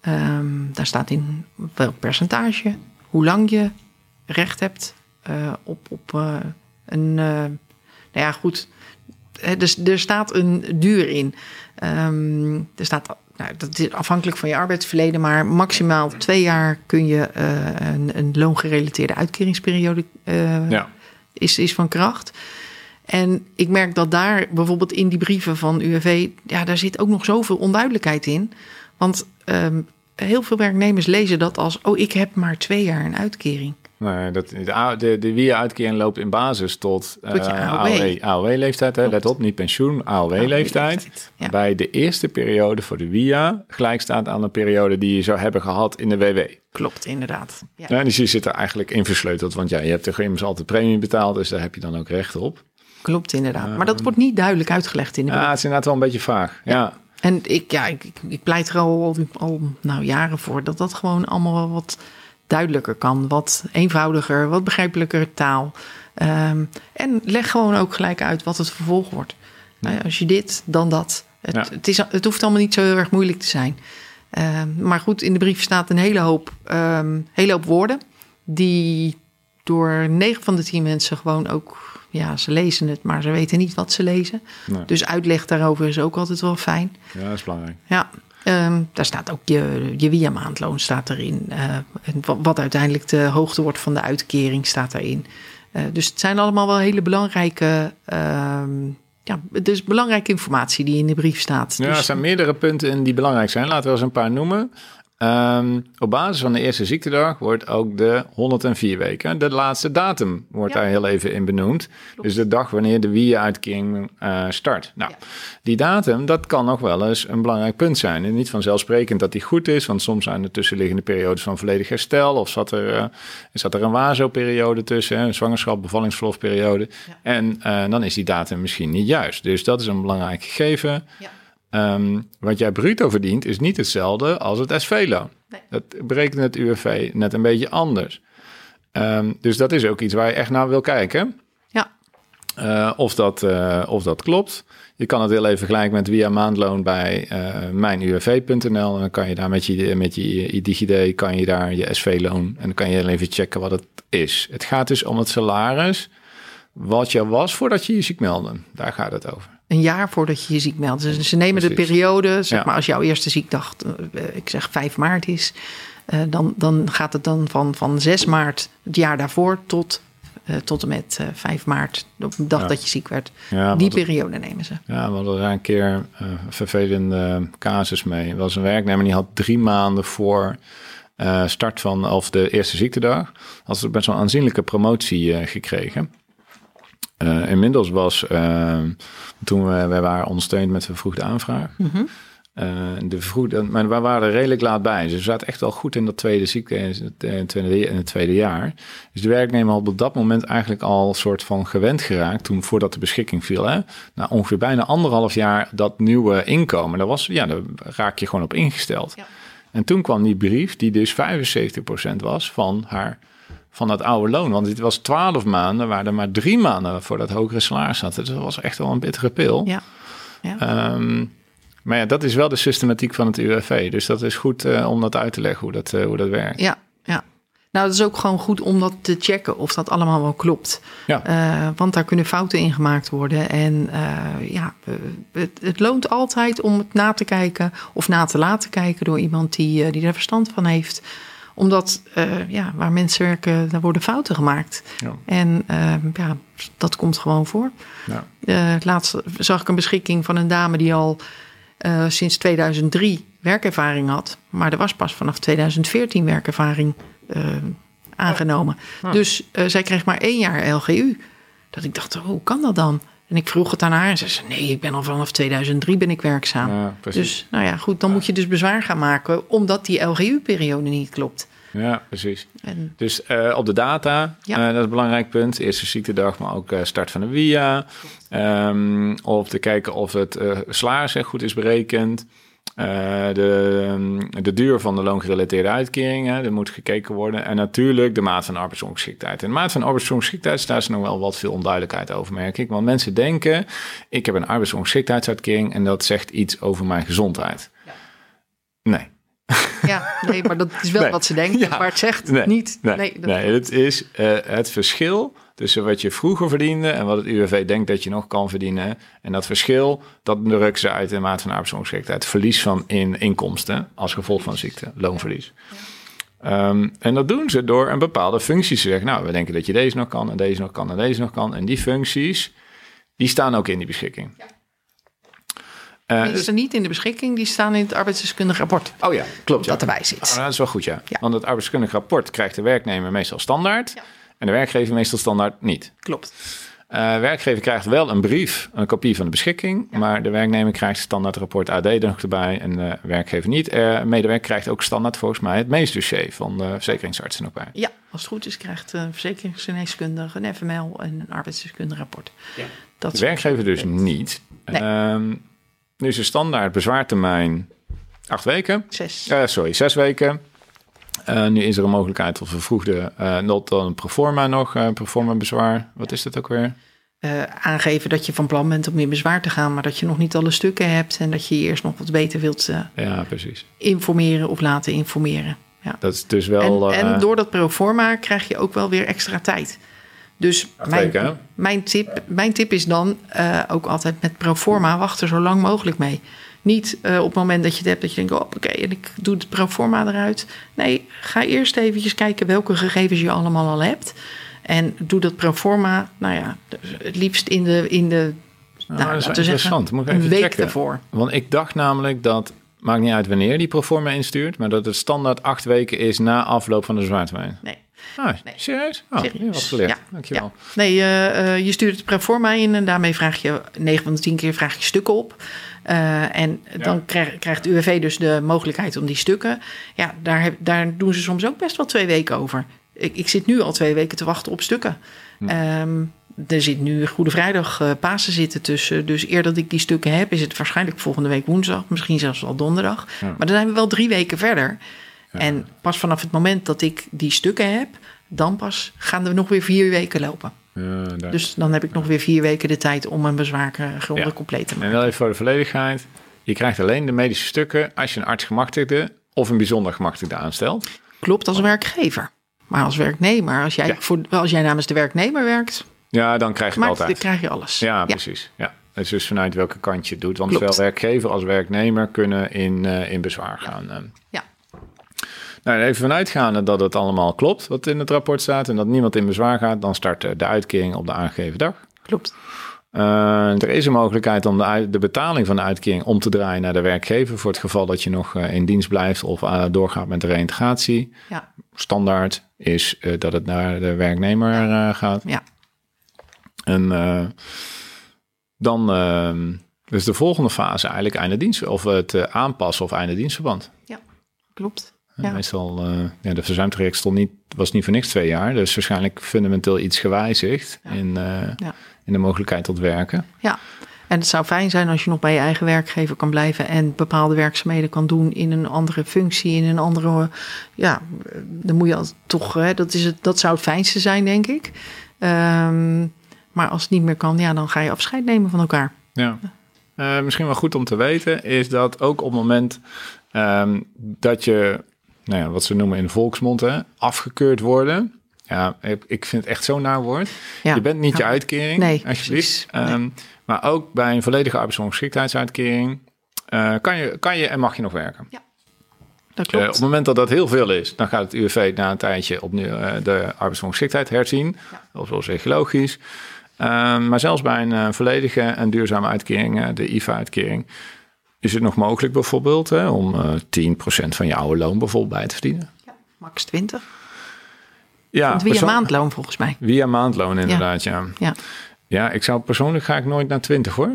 Ehm, daar staat in welk percentage, hoe lang je recht hebt eh, op, op een. nou ja, goed. Dus er staat een duur in. Ehm, er staat, nou, dat is afhankelijk van je arbeidsverleden, maar maximaal twee jaar kun je eh, een, een loongerelateerde uitkeringsperiode eh, ja. is, is van kracht. En ik merk dat daar bijvoorbeeld in die brieven van UWV, ja, daar zit ook nog zoveel onduidelijkheid in. Want ehm, heel veel werknemers lezen dat als, oh, ik heb maar twee jaar een uitkering. Nee, dat, de, de, de WIA-uitkering loopt in basis tot, eh, Tot je AOW. AOW-leeftijd. hè Klopt. Let op, niet pensioen, AOW-leeftijd. Ja. Bij de eerste periode voor de WIA gelijk staat aan de periode die je zou hebben gehad in de WW. Klopt, inderdaad. Ja. Ja, dus je zit er eigenlijk in versleuteld, want ja, je hebt er immers altijd premie betaald, dus daar heb je dan ook recht op. Klopt, inderdaad. Maar dat wordt niet duidelijk uitgelegd in de Ja, het is inderdaad wel een beetje vaag. Ja, En ik, ja, ik, ik- pleit er al, al nou, jaren voor dat dat gewoon allemaal wel wat duidelijker kan. Wat eenvoudiger, wat begrijpelijker taal. Ehm, en leg gewoon ook gelijk uit wat het vervolg wordt. Ja, als je dit, dan dat. Het, Ja. het, is, het hoeft allemaal niet zo heel erg moeilijk te zijn. Ehm, maar goed, in de brief staat een hele hoop, ehm, hele hoop woorden. Die door 9 van de 10 mensen gewoon ook... Ja, ze lezen het, maar ze weten niet wat ze lezen. Nee. Dus uitleg daarover is ook altijd wel fijn. ja, dat is belangrijk. Ja, ehm, daar staat ook je, je via-maandloon staat erin. Eh, en wat, wat uiteindelijk de hoogte wordt van de uitkering staat erin. Eh, dus het zijn allemaal wel hele belangrijke... ehm, ja, het is belangrijke informatie die in de brief staat. Ja, er Dus- zijn meerdere punten in die belangrijk zijn. Laten we eens een paar noemen. Ehm, op basis van de eerste ziektedag wordt ook de 104 weken. De laatste datum wordt Ja. daar heel even in benoemd. Dus de dag wanneer de WIA-uitkering eh, start. Nou, Ja. die datum, dat kan nog wel eens een belangrijk punt zijn. En niet vanzelfsprekend dat die goed is, want soms zijn er tussenliggende periodes van volledig herstel. Of zat er, eh, zat er een WASO-periode tussen, een zwangerschap, bevallingsverlofperiode. Ja. En eh, dan is die datum misschien niet juist. Dus dat is een belangrijk gegeven. Ja. Ehm, wat jij bruto verdient is niet hetzelfde als het SV-loon. Nee. Dat berekent het UWV net een beetje anders. Ehm, dus dat is ook iets waar je echt naar wil kijken. Ja. eh, of, dat, eh, of dat klopt. Je kan het heel even vergelijken met via maandloon bij uh, mijnuv.nl. En dan kan je daar met je, met je, je DigiD, kan je daar je SV-loon. En dan kan je heel even checken wat het is. Het gaat dus om het salaris wat je was voordat je je ziek meldde. Daar gaat het over. Een jaar voordat je je ziek meldt. Dus ze nemen de periode, zeg maar als jouw eerste ziekdag, ik zeg 5 maart is... Uh, dan, dan gaat het dan van, van 6 maart het jaar daarvoor tot uh, tot en met uh, 5 maart, op de dag ja. dat je ziek werd. Ja, die periode nemen ze. Ja, we hadden daar een keer een vervelende casus mee. Er was een werknemer die had drie maanden voor start van, of de eerste ziektedag, had ze best wel een aanzienlijke promotie gekregen. inmiddels was, toen we, wij waren ondersteund met vervroegde aanvraag. Mm -hmm. Uh, de vroeg, maar we waren er redelijk laat bij. Ze zaten echt wel goed in dat tweede ziekte in het tweede, in het tweede jaar. Dus de werknemer had op dat moment eigenlijk al een soort van gewend geraakt. Toen voordat de beschikking viel. Hè, na ongeveer bijna anderhalf jaar dat nieuwe inkomen. Daar, was, ja, daar raak je gewoon op ingesteld. Ja. En toen kwam die brief, die dus 75% was van haar van dat oude loon. Want het was 12 maanden, waar er maar drie maanden voor dat hogere salaris zat. Dus dat was echt wel een bittere pil. Ja. ja. Um, maar ja, dat is wel de systematiek van het UWV. Dus dat is goed uh, om dat uit te leggen hoe dat, uh, hoe dat werkt. Ja, ja. Nou, het is ook gewoon goed om dat te checken of dat allemaal wel klopt. Ja. Uh, want daar kunnen fouten in gemaakt worden. En ja, het, het, loont altijd om het na te kijken of na te laten kijken door iemand die, die er verstand van heeft omdat ja, waar mensen werken, daar worden fouten gemaakt. Ja. En ja, dat komt gewoon voor. Ja. laatst zag ik een beschikking van een dame die al uh, sinds 2003 werkervaring had. Maar er was pas vanaf 2014 werkervaring uh, aangenomen. Dus uh, zij kreeg maar één jaar LGU. Dat ik dacht, oh, hoe kan dat dan? En ik vroeg het aan haar en ze zei, nee, ik ben al vanaf 2003 ben ik werkzaam. Ja, dus nou ja, goed, dan moet je dus bezwaar gaan maken... omdat die LGU-periode niet klopt. Ja, precies. En, dus uh, op de data, ja. uh, dat is een belangrijk punt. Eerste ziektedag, maar ook uh, start van de via. Um, of te kijken of het salaris goed is berekend. De, de duur van de loongerelateerde uitkeringen, er moet gekeken worden. En natuurlijk de maat van arbeidsongeschiktheid. En de maat van arbeidsongeschiktheid, daar is nog wel wat veel onduidelijkheid over, merk ik. Want mensen denken, ik heb een arbeidsongeschiktheidsuitkering en dat zegt iets over mijn gezondheid. Ja. Nee. Ja, nee, maar dat is wel [laughs] wat ze denken, maar het zegt nee, niet. Nee, nee, nee het is uh, het verschil tussen wat je vroeger verdiende en wat het UWV denkt dat je nog kan verdienen. En dat verschil, dat drukken ze uit in maat van arbeidsongeschiktheid. Verlies van in inkomsten als gevolg van ziekte, loonverlies. Um, en dat doen ze door een bepaalde functie te zeggen. Nou, we denken dat je deze nog kan en deze nog kan en deze nog kan. En die functies, die staan ook in die beschikking. Ja. Uh, die staan niet in de beschikking, die staan in het arbeidsdeskundig rapport. Oh ja, klopt. Dat erbij zit. Oh, dat is wel goed, ja. ja. Want het arbeidsdeskundig rapport krijgt de werknemer meestal standaard. Ja. En de werkgever meestal standaard niet. Klopt. Uh, werkgever krijgt wel een brief, een kopie van de beschikking, ja. maar de werknemer krijgt standaard rapport AD er nog erbij en de werkgever niet. Uh, medewerker krijgt ook standaard volgens mij het meestdossier van de verzekeringsarts er nog bij. Ja, als het goed is krijgt een verzekeringsgeneeskundige een FML en een arbeidsdeskundige rapport. Ja. Dat de werkgever dus niet. Nee. Um, nu is de standaard bezwaartermijn acht weken. Zes. Uh, sorry, zes weken. Uh, nu is er een mogelijkheid tot vervroegde, uh, not dan een proforma nog, uh, proforma bezwaar. Wat is dat ook weer? aangeven dat je van plan bent om in bezwaar te gaan, maar dat je nog niet alle stukken hebt en dat je je eerst nog wat beter wilt ja, precies. informeren of laten informeren. Ja. Dat is dus wel. En, en door dat proforma krijg je ook wel weer extra tijd. Dus mijn, mijn, tip, mijn tip is dan ook altijd met proforma wacht er zo lang mogelijk mee. Niet uh, op het moment dat je het hebt dat je denkt, oh, oké, en ik doe het proforma eruit. Nee, ga eerst eventjes kijken welke gegevens je allemaal al hebt. En doe dat proforma, nou ja, het liefst in de, in de nou, nou, dat is interessant. Moet ik even een week checken. ervoor. Want ik dacht namelijk dat, maakt niet uit wanneer die proforma instuurt, maar dat het standaard acht weken is na afloop van de zwaartermijn. Nee. Ah, nee. serieus? Oh, serieus. Wat geleerd. Ja. Dankjewel. Ja. Nee, uh, uh, je stuurt het proforma in en daarmee vraag je 9 van de 10 keer vraag je stukken op. Uh, en dan krijg, krijgt UWV dus de mogelijkheid om die stukken. Ja, daar, heb, daar doen ze soms ook best wel twee weken over. Ik, ik zit nu al twee weken te wachten op stukken. Hm. Um, er zit nu Goede Vrijdag uh, Pasen zitten tussen. Dus eer dat ik die stukken heb, is het waarschijnlijk volgende week woensdag. Misschien zelfs al donderdag. Ja. Maar dan zijn we wel drie weken verder. En pas vanaf het moment dat ik die stukken heb, dan pas gaan we nog weer vier weken lopen. Dus dan heb ik nog weer vier weken de tijd om mijn bezwaargronden Ja. compleet te En maken. wel even voor de volledigheid. Je krijgt alleen de medische stukken als je een artsgemachtigde of een bijzonder gemachtigde aanstelt. Klopt als werkgever. Maar als werknemer, als jij, Ja. voor, als jij namens de werknemer werkt, Ja, dan krijg je het maakt, dan altijd. krijg je alles. Ja, precies. Ja. Het is dus vanuit welke kant je het doet. Want Klopt. zowel werkgever als werknemer kunnen in, eh, in bezwaar gaan. eh. Ja. Nou, even vanuitgaande dat het allemaal klopt wat in het rapport staat en dat niemand in bezwaar gaat, dan start de uitkering op de aangegeven dag. Klopt. Eh, er is een mogelijkheid om de, de betaling van de uitkering om te draaien naar de werkgever voor het geval dat je nog eh, in dienst blijft of eh, doorgaat met de reïntegratie. Ja. Standaard is dat het naar de werknemer gaat. Ja. En dan is de volgende fase eigenlijk einde dienst of het aanpassen of einde dienstverband. Klopt. Ja. Meestal, eh ja, de verzuimtraject stond niet, was niet voor niks twee jaar. Dus waarschijnlijk fundamenteel iets gewijzigd Ja. in, eh, Ja. in de mogelijkheid tot werken. Ja, en het zou fijn zijn als je nog bij je eigen werkgever kan blijven en bepaalde werkzaamheden kan doen in een andere functie, in een andere. Ja, dan moet je al toch, hè, dat, is het, dat zou het fijnste zijn, denk ik. Ehm, maar als het niet meer kan, ja, dan ga je afscheid nemen van elkaar. Ja. Eh, misschien wel goed om te weten is dat ook op het moment ehm, dat je, nou ja, wat ze noemen in volksmond, hè, afgekeurd worden. Ja, ik vind het echt zo'n naar woord. Ja. Je bent niet je Ja. uitkering, Nee, alsjeblieft. Nee. Ehm, maar ook bij een volledige arbeidsongeschiktheidsuitkering eh, kan, je, kan je en mag je nog werken. Dat Eh, op klopt. het moment dat dat heel veel is, dan gaat het UWV na een tijdje opnieuw eh, de arbeidsongeschiktheid herzien. Of zoals logisch. Ehm, maar zelfs bij een eh, volledige en duurzame uitkering, de IVA-uitkering, is het nog mogelijk bijvoorbeeld hè, om eh 10% van je oude loon bijvoorbeeld bij te verdienen. Max 20. Ja, Want via maandloon volgens mij. Via maandloon inderdaad, ja. Ja. Ja, ik zou persoonlijk ga ik nooit naar 20 hoor.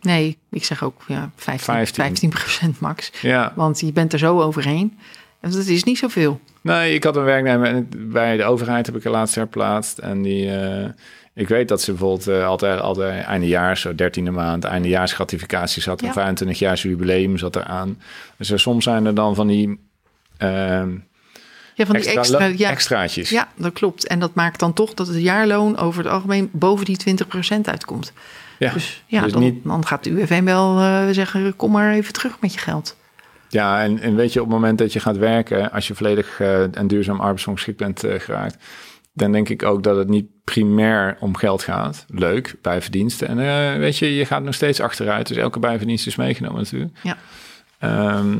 Nee, ik zeg ook ja, 15, 15. 15 max. Ja, Want je bent er zo overheen. En dat is niet zoveel. Nee, ik had een werknemer en bij de overheid heb ik er laatst herplaatst. En die, eh, ik weet dat ze bijvoorbeeld eh, altijd, altijd eindejaars, zo 13e maand, eindejaarsgratificatie zat. Ja. Een 25 jaar jubileum zat eraan. Dus er, soms zijn er dan van die ehm, Ja, van die extra, extra, ja, extraatjes. Ja, dat klopt. En dat maakt dan toch dat het jaarloon over het algemeen boven die 20% uitkomt. Ja, Dus ja, dus dan, niet- dan gaat de UWV wel eh, zeggen: kom maar even terug met je geld. ja en, en weet je, op het moment dat je gaat werken, als je volledig eh, en duurzaam arbeidsongeschikt bent eh, geraakt, dan denk ik ook dat het niet primair om geld gaat. Leuk, bijverdiensten. En eh, weet je, je gaat nog steeds achteruit. Dus elke bijverdienst is meegenomen natuurlijk. Ja. Ehm,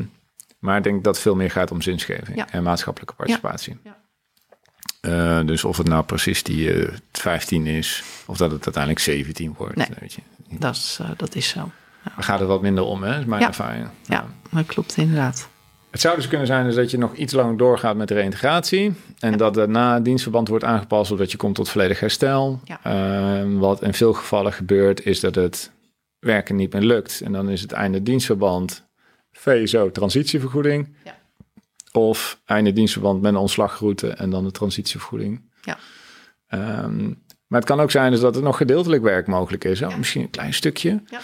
maar ik denk dat het veel meer gaat om zinsgeving Ja. en maatschappelijke participatie. Ja. Eh, dus of het nou precies die eh 15 is, of dat het uiteindelijk 17 wordt. Nee. Weet je. Dat is, eh, dat is zo. Daar gaat het wat minder om, hè? is mijn Ja. ervaring. Ja, dat klopt inderdaad. Het zou dus kunnen zijn dus dat je nog iets lang doorgaat met de reïntegratie. En dat daarna het dienstverband wordt aangepast zodat je komt tot volledig herstel. Ja. Ehm, wat in veel gevallen gebeurt is dat het werken niet meer lukt. En dan is het einde dienstverband VSO transitievergoeding. Ja. Of einde dienstverband met een ontslagroute en dan de transitievergoeding. Ja. Ehm, maar het kan ook zijn dus dat er nog gedeeltelijk werk mogelijk is. Misschien een klein stukje. Ja.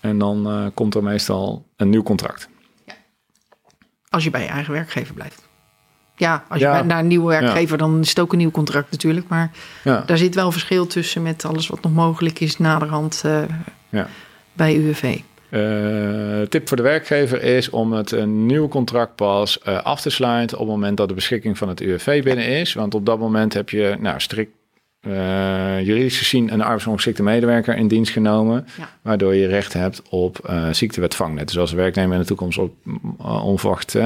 En dan eh, komt er meestal een nieuw contract. Als je bij je eigen werkgever blijft. Ja, als je Ja. bij- naar een nieuwe werkgever, dan is het ook een nieuw contract natuurlijk. Maar Ja. daar zit wel verschil tussen met alles wat nog mogelijk is naderhand eh, Ja. bij UWV. Eh, tip voor de werkgever is om het een nieuw contract pas eh, af te sluiten op het moment dat de beschikking van het UWV binnen is. Want op dat moment heb je nou, strikt eh, juridisch gezien een arbeidsongeschikte medewerker in dienst genomen. Ja. Waardoor je recht hebt op eh ziektewet vangnet. Dus als werknemer in de toekomst op, eh, onverwacht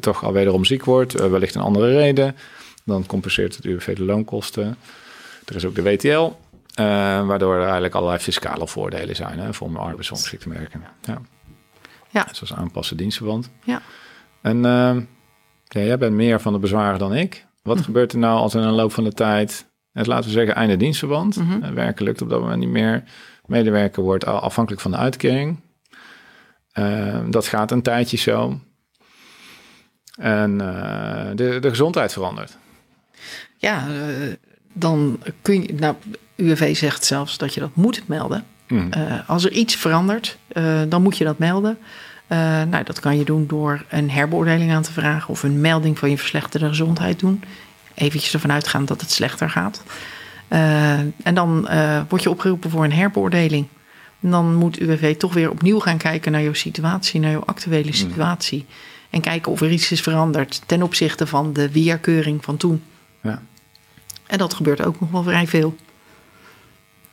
toch al wederom ziek wordt, wellicht een andere reden, dan compenseert het UWV de loonkosten. Er is ook de WTL. waardoor er eigenlijk allerlei fiscale voordelen zijn hè, voor een arbeidsongeschikte werker. Ja. Ja. Zoals aanpassen dienstverband. Ja. En ja, jij bent meer van de bezwaren dan ik. Wat Mhm. gebeurt er nou als in een loop van de tijd, het, laten we zeggen einde dienstverband, Mhm. eh, werken lukt op dat moment niet meer, medewerker wordt afhankelijk van de uitkering. Ehm, dat gaat een tijdje zo. En eh, de, de gezondheid verandert. Ja, eh, dan kun je. Nou, UWV zegt zelfs dat je dat moet melden. Mm. Eh, als er iets verandert, eh, dan moet je dat melden. Eh, nou, dat kan je doen door een herbeoordeling aan te vragen of een melding van je verslechterde gezondheid doen. Eventjes ervan uitgaan dat het slechter gaat. Uh, en dan uh, word je opgeroepen voor een herbeoordeling. En dan moet UWV toch weer opnieuw gaan kijken naar jouw situatie, naar jouw actuele situatie. En kijken of er iets is veranderd ten opzichte van de weerkeuring van toen. Ja. En dat gebeurt ook nog wel vrij veel.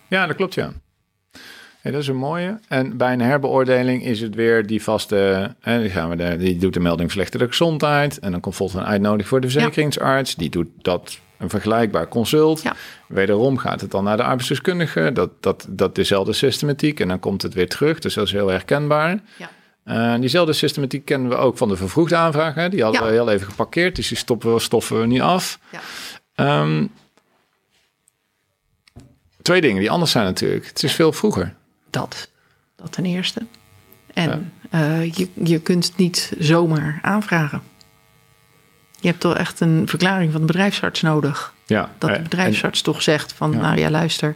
Ja, dat klopt, ja. Dat is een mooie. En bij een herbeoordeling is het weer die vaste. Hè, die, gaan we de, die doet de melding slechte gezondheid. En dan komt volgens een uitnodiging voor de verzekeringsarts. Die doet dat een vergelijkbaar consult. Ja. Wederom gaat het dan naar de arbeidsdeskundige. Dat, dat, dat dezelfde systematiek. En dan komt het weer terug. Dus dat is heel herkenbaar. Ja. Uh, diezelfde systematiek kennen we ook van de vervroegde aanvragen. Die hadden Ja. we heel even geparkeerd. Dus die stoppen we, stoffen we niet af. Ja. Ehm, twee dingen die anders zijn natuurlijk. Het is veel vroeger. Dat. Dat ten eerste. En eh, je, je kunt het niet zomaar aanvragen. Je hebt toch echt een verklaring van de bedrijfsarts nodig. Ja, Dat de eh, bedrijfsarts toch zegt van, Ja. nou ja, luister,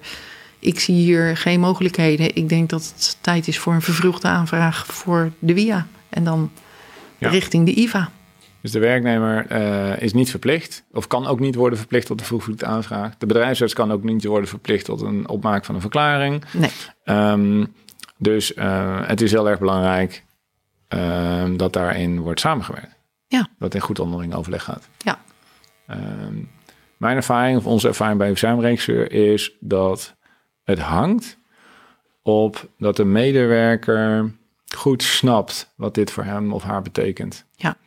ik zie hier geen mogelijkheden. Ik denk dat het tijd is voor een vervroegde aanvraag voor de WIA. En dan Ja. richting de IVA. Dus de werknemer eh, is niet verplicht, of kan ook niet worden verplicht tot een vervroegde aanvraag. De bedrijfsarts kan ook niet worden verplicht tot een opmaak van een verklaring. Nee, Ehm, dus eh, het is heel erg belangrijk ehm, dat daarin wordt samengewerkt. Ja. Dat in goed onderling overleg gaat. Ja. Ehm, mijn ervaring, of onze ervaring bij verzuimregisseur, is dat het hangt op dat de medewerker goed snapt wat dit voor hem of haar betekent. Ja.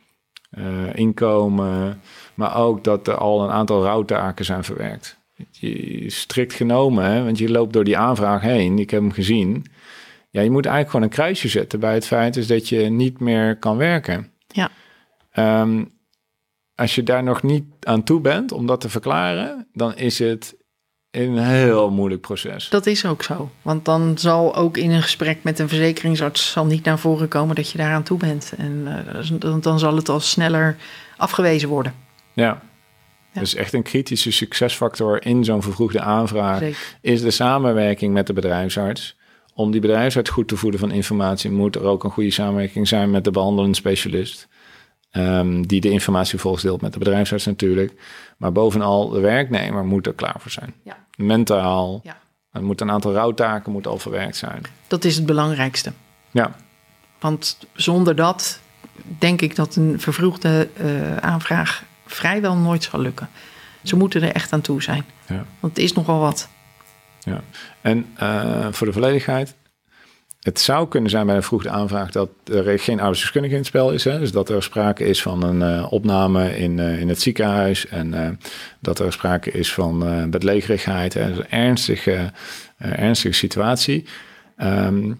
Eh, inkomen, maar ook dat er al een aantal rouwtaken zijn verwerkt. Je, strikt genomen, hè, want je loopt door die aanvraag heen, ik heb hem gezien. Ja, je moet eigenlijk gewoon een kruisje zetten bij het feit is dat je niet meer kan werken. Ja. Ehm, als je daar nog niet aan toe bent om dat te verklaren, dan is het een heel moeilijk proces. dat is ook zo. Want dan zal ook in een gesprek met een verzekeringsarts zal niet naar voren komen dat je daaraan toe bent. En eh, dan, zal het al sneller afgewezen worden. Ja. Ja. Dus echt een kritische succesfactor in zo'n vervroegde aanvraag Zeker. is de samenwerking met de bedrijfsarts. Om die bedrijfsarts goed te voeden van informatie, moet er ook een goede samenwerking zijn met de behandelende specialist. Ehm, die de informatie vervolgens deelt met de bedrijfsarts natuurlijk. Maar bovenal, de werknemer moet er klaar voor zijn. Ja. Mentaal. Ja. Er moet een aantal rouwtaken moeten al verwerkt zijn. Dat is het belangrijkste. Ja, Want zonder dat denk ik dat een vervroegde eh, aanvraag vrijwel nooit zal lukken. Ze moeten er echt aan toe zijn. Ja. Want het is nogal wat. En eh, voor de volledigheid. Het zou kunnen zijn bij een vroegde aanvraag dat er geen arbeidsdeskundige in het spel is. Hè? Dus dat er sprake is van een eh, opname in, eh, in het ziekenhuis. En eh, dat er sprake is van bedlegerigheid. Hè? Een ernstige, ernstige situatie. Ehm,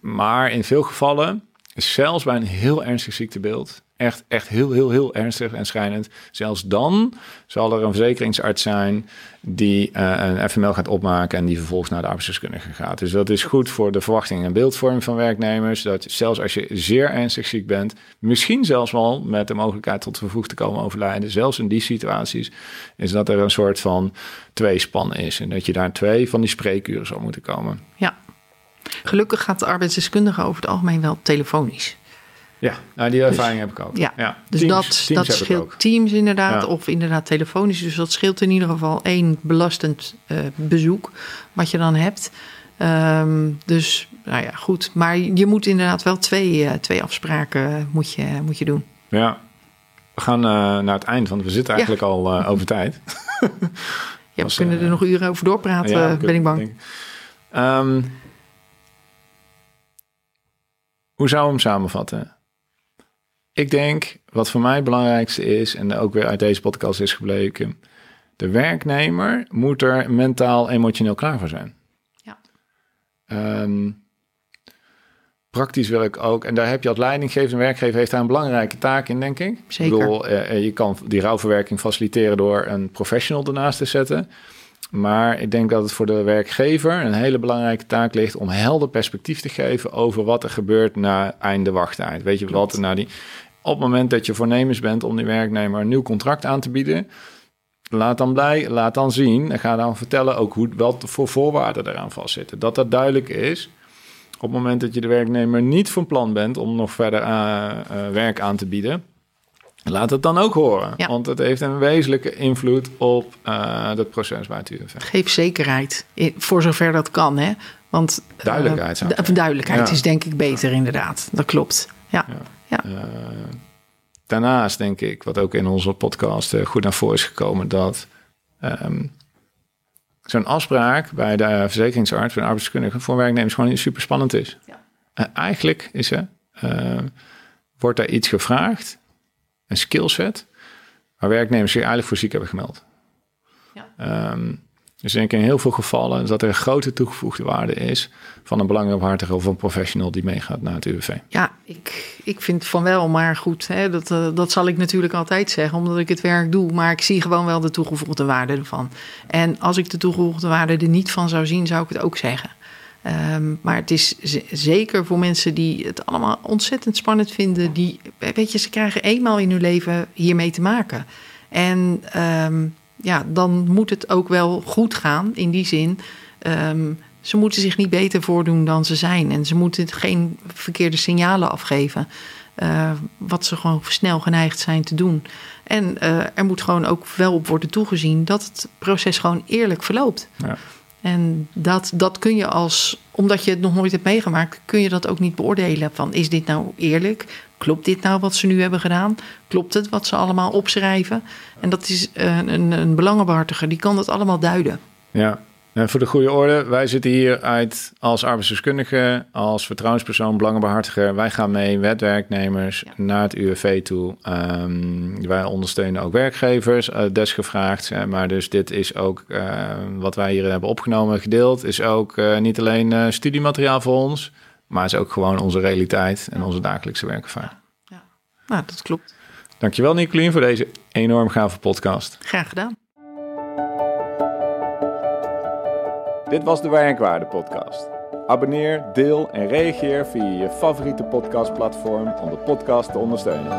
maar in veel gevallen, zelfs bij een heel ernstig ziektebeeld, echt, echt heel, heel, heel ernstig en schrijnend, zelfs dan zal er een verzekeringsarts zijn die eh, een FML gaat opmaken en die vervolgens naar de arbeidsdeskundige gaat. Dus dat is goed voor de verwachting en beeldvorming van werknemers. Dat zelfs als je zeer ernstig ziek bent, misschien zelfs wel met de mogelijkheid tot vervroegd te komen overlijden, zelfs in die situaties, is dat er een soort van tweespan is. En dat je daar twee van die spreekuren zou moeten komen. Ja. Gelukkig gaat de arbeidsdeskundige over het algemeen wel telefonisch. Ja, nou die ervaring heb ik ook. Ja, Dus Teams- dat, Teams dat scheelt teams inderdaad, Ja. of inderdaad telefonisch. Dus dat scheelt in ieder geval één belastend eh, bezoek wat je dan hebt. Ehm, dus, nou ja, goed. Maar je moet inderdaad wel twee, eh, twee afspraken moet je, moet je doen. Ja. We gaan eh, naar het eind, want we zitten eigenlijk al [laughs] over tijd. Ja, we kunnen er nog uren over doorpraten, ben ik bang. Ehm, hoe zou we hem samenvatten? Ik denk, wat voor mij het belangrijkste is, en ook weer uit deze podcast is gebleken, de werknemer moet er mentaal, emotioneel klaar voor zijn. Ja. Ehm, praktisch wil ik ook, en daar heb je als leidinggevende werkgever heeft daar een belangrijke taak in, denk ik. Zeker. Ik bedoel, eh, eh, je kan die rouwverwerking faciliteren door een professional ernaast te zetten. Maar ik denk dat het voor de werkgever een hele belangrijke taak ligt om helder perspectief te geven over wat er gebeurt na einde wachttijd. Weet je wat er na die. Op het moment dat je voornemens bent om die werknemer een nieuw contract aan te bieden, laat dan blij, laat dan zien en ga dan vertellen ook hoe, wat voor voorwaarden eraan vastzitten. Dat dat duidelijk is. Op het moment dat je de werknemer niet van plan bent om nog verder eh, eh, werk aan te bieden, Laat het dan ook horen, Ja. want het heeft een wezenlijke invloed op eh het proces bij het UWV. Geef zekerheid, i- voor zover dat kan. Hè? Want, eh, Duidelijkheid du- Ja. is denk ik beter, inderdaad. Dat klopt. Ja. Ja. Eh, daarnaast denk ik, wat ook in onze podcast eh, goed naar voren is gekomen, dat ehm, zo'n afspraak bij de verzekeringsarts, bij de arbeidskundige, voor werknemers gewoon super spannend is. Eigenlijk is er, eh, wordt daar iets gevraagd, een skillset, waar werknemers zich eigenlijk voor ziek hebben gemeld. Ja. Ehm, dus ik denk in heel veel gevallen dat er een grote toegevoegde waarde is van een belangenbehartiger of een professional die meegaat naar het UWV. Ja, ik, ik vind van wel, maar goed, hè, dat, eh, dat zal ik natuurlijk altijd zeggen, omdat ik het werk doe. Maar ik zie gewoon wel de toegevoegde waarde ervan. En als ik de toegevoegde waarde er niet van zou zien, zou ik het ook zeggen. Ehm, maar het is zeker voor mensen die het allemaal ontzettend spannend vinden. Die, weet je, ze krijgen eenmaal in hun leven hiermee te maken. En ehm, ja, dan moet het ook wel goed gaan in die zin. ehm, ze moeten zich niet beter voordoen dan ze zijn. En ze moeten geen verkeerde signalen afgeven. eh, wat ze gewoon snel geneigd zijn te doen. En eh, er moet gewoon ook wel op worden toegezien dat het proces gewoon eerlijk verloopt. Ja. En dat, dat kun je als, omdat je het nog nooit hebt meegemaakt, kun je dat ook niet beoordelen. Van is dit nou eerlijk? Klopt dit nou wat ze nu hebben gedaan? Klopt het wat ze allemaal opschrijven? En dat is een, een, een belangenbehartiger, die kan dat allemaal duiden. Ja, en voor de goede orde, wij zitten hier uit als arbeidsdeskundige, als vertrouwenspersoon, belangenbehartiger. Wij gaan mee met werknemers Ja. naar het UWV toe. Ehm, wij ondersteunen ook werkgevers, uh, desgevraagd. hè, Maar dus dit is ook eh, wat wij hier hebben opgenomen, gedeeld. Is ook eh, niet alleen eh, studiemateriaal voor ons, maar is ook gewoon onze realiteit en onze dagelijkse werkervaring. Nou, dat klopt. Dankjewel Nicolien voor deze enorm gave podcast. Graag gedaan. Dit was de Werkwaarde Podcast. Abonneer, deel en reageer via je favoriete podcastplatform om de podcast te ondersteunen.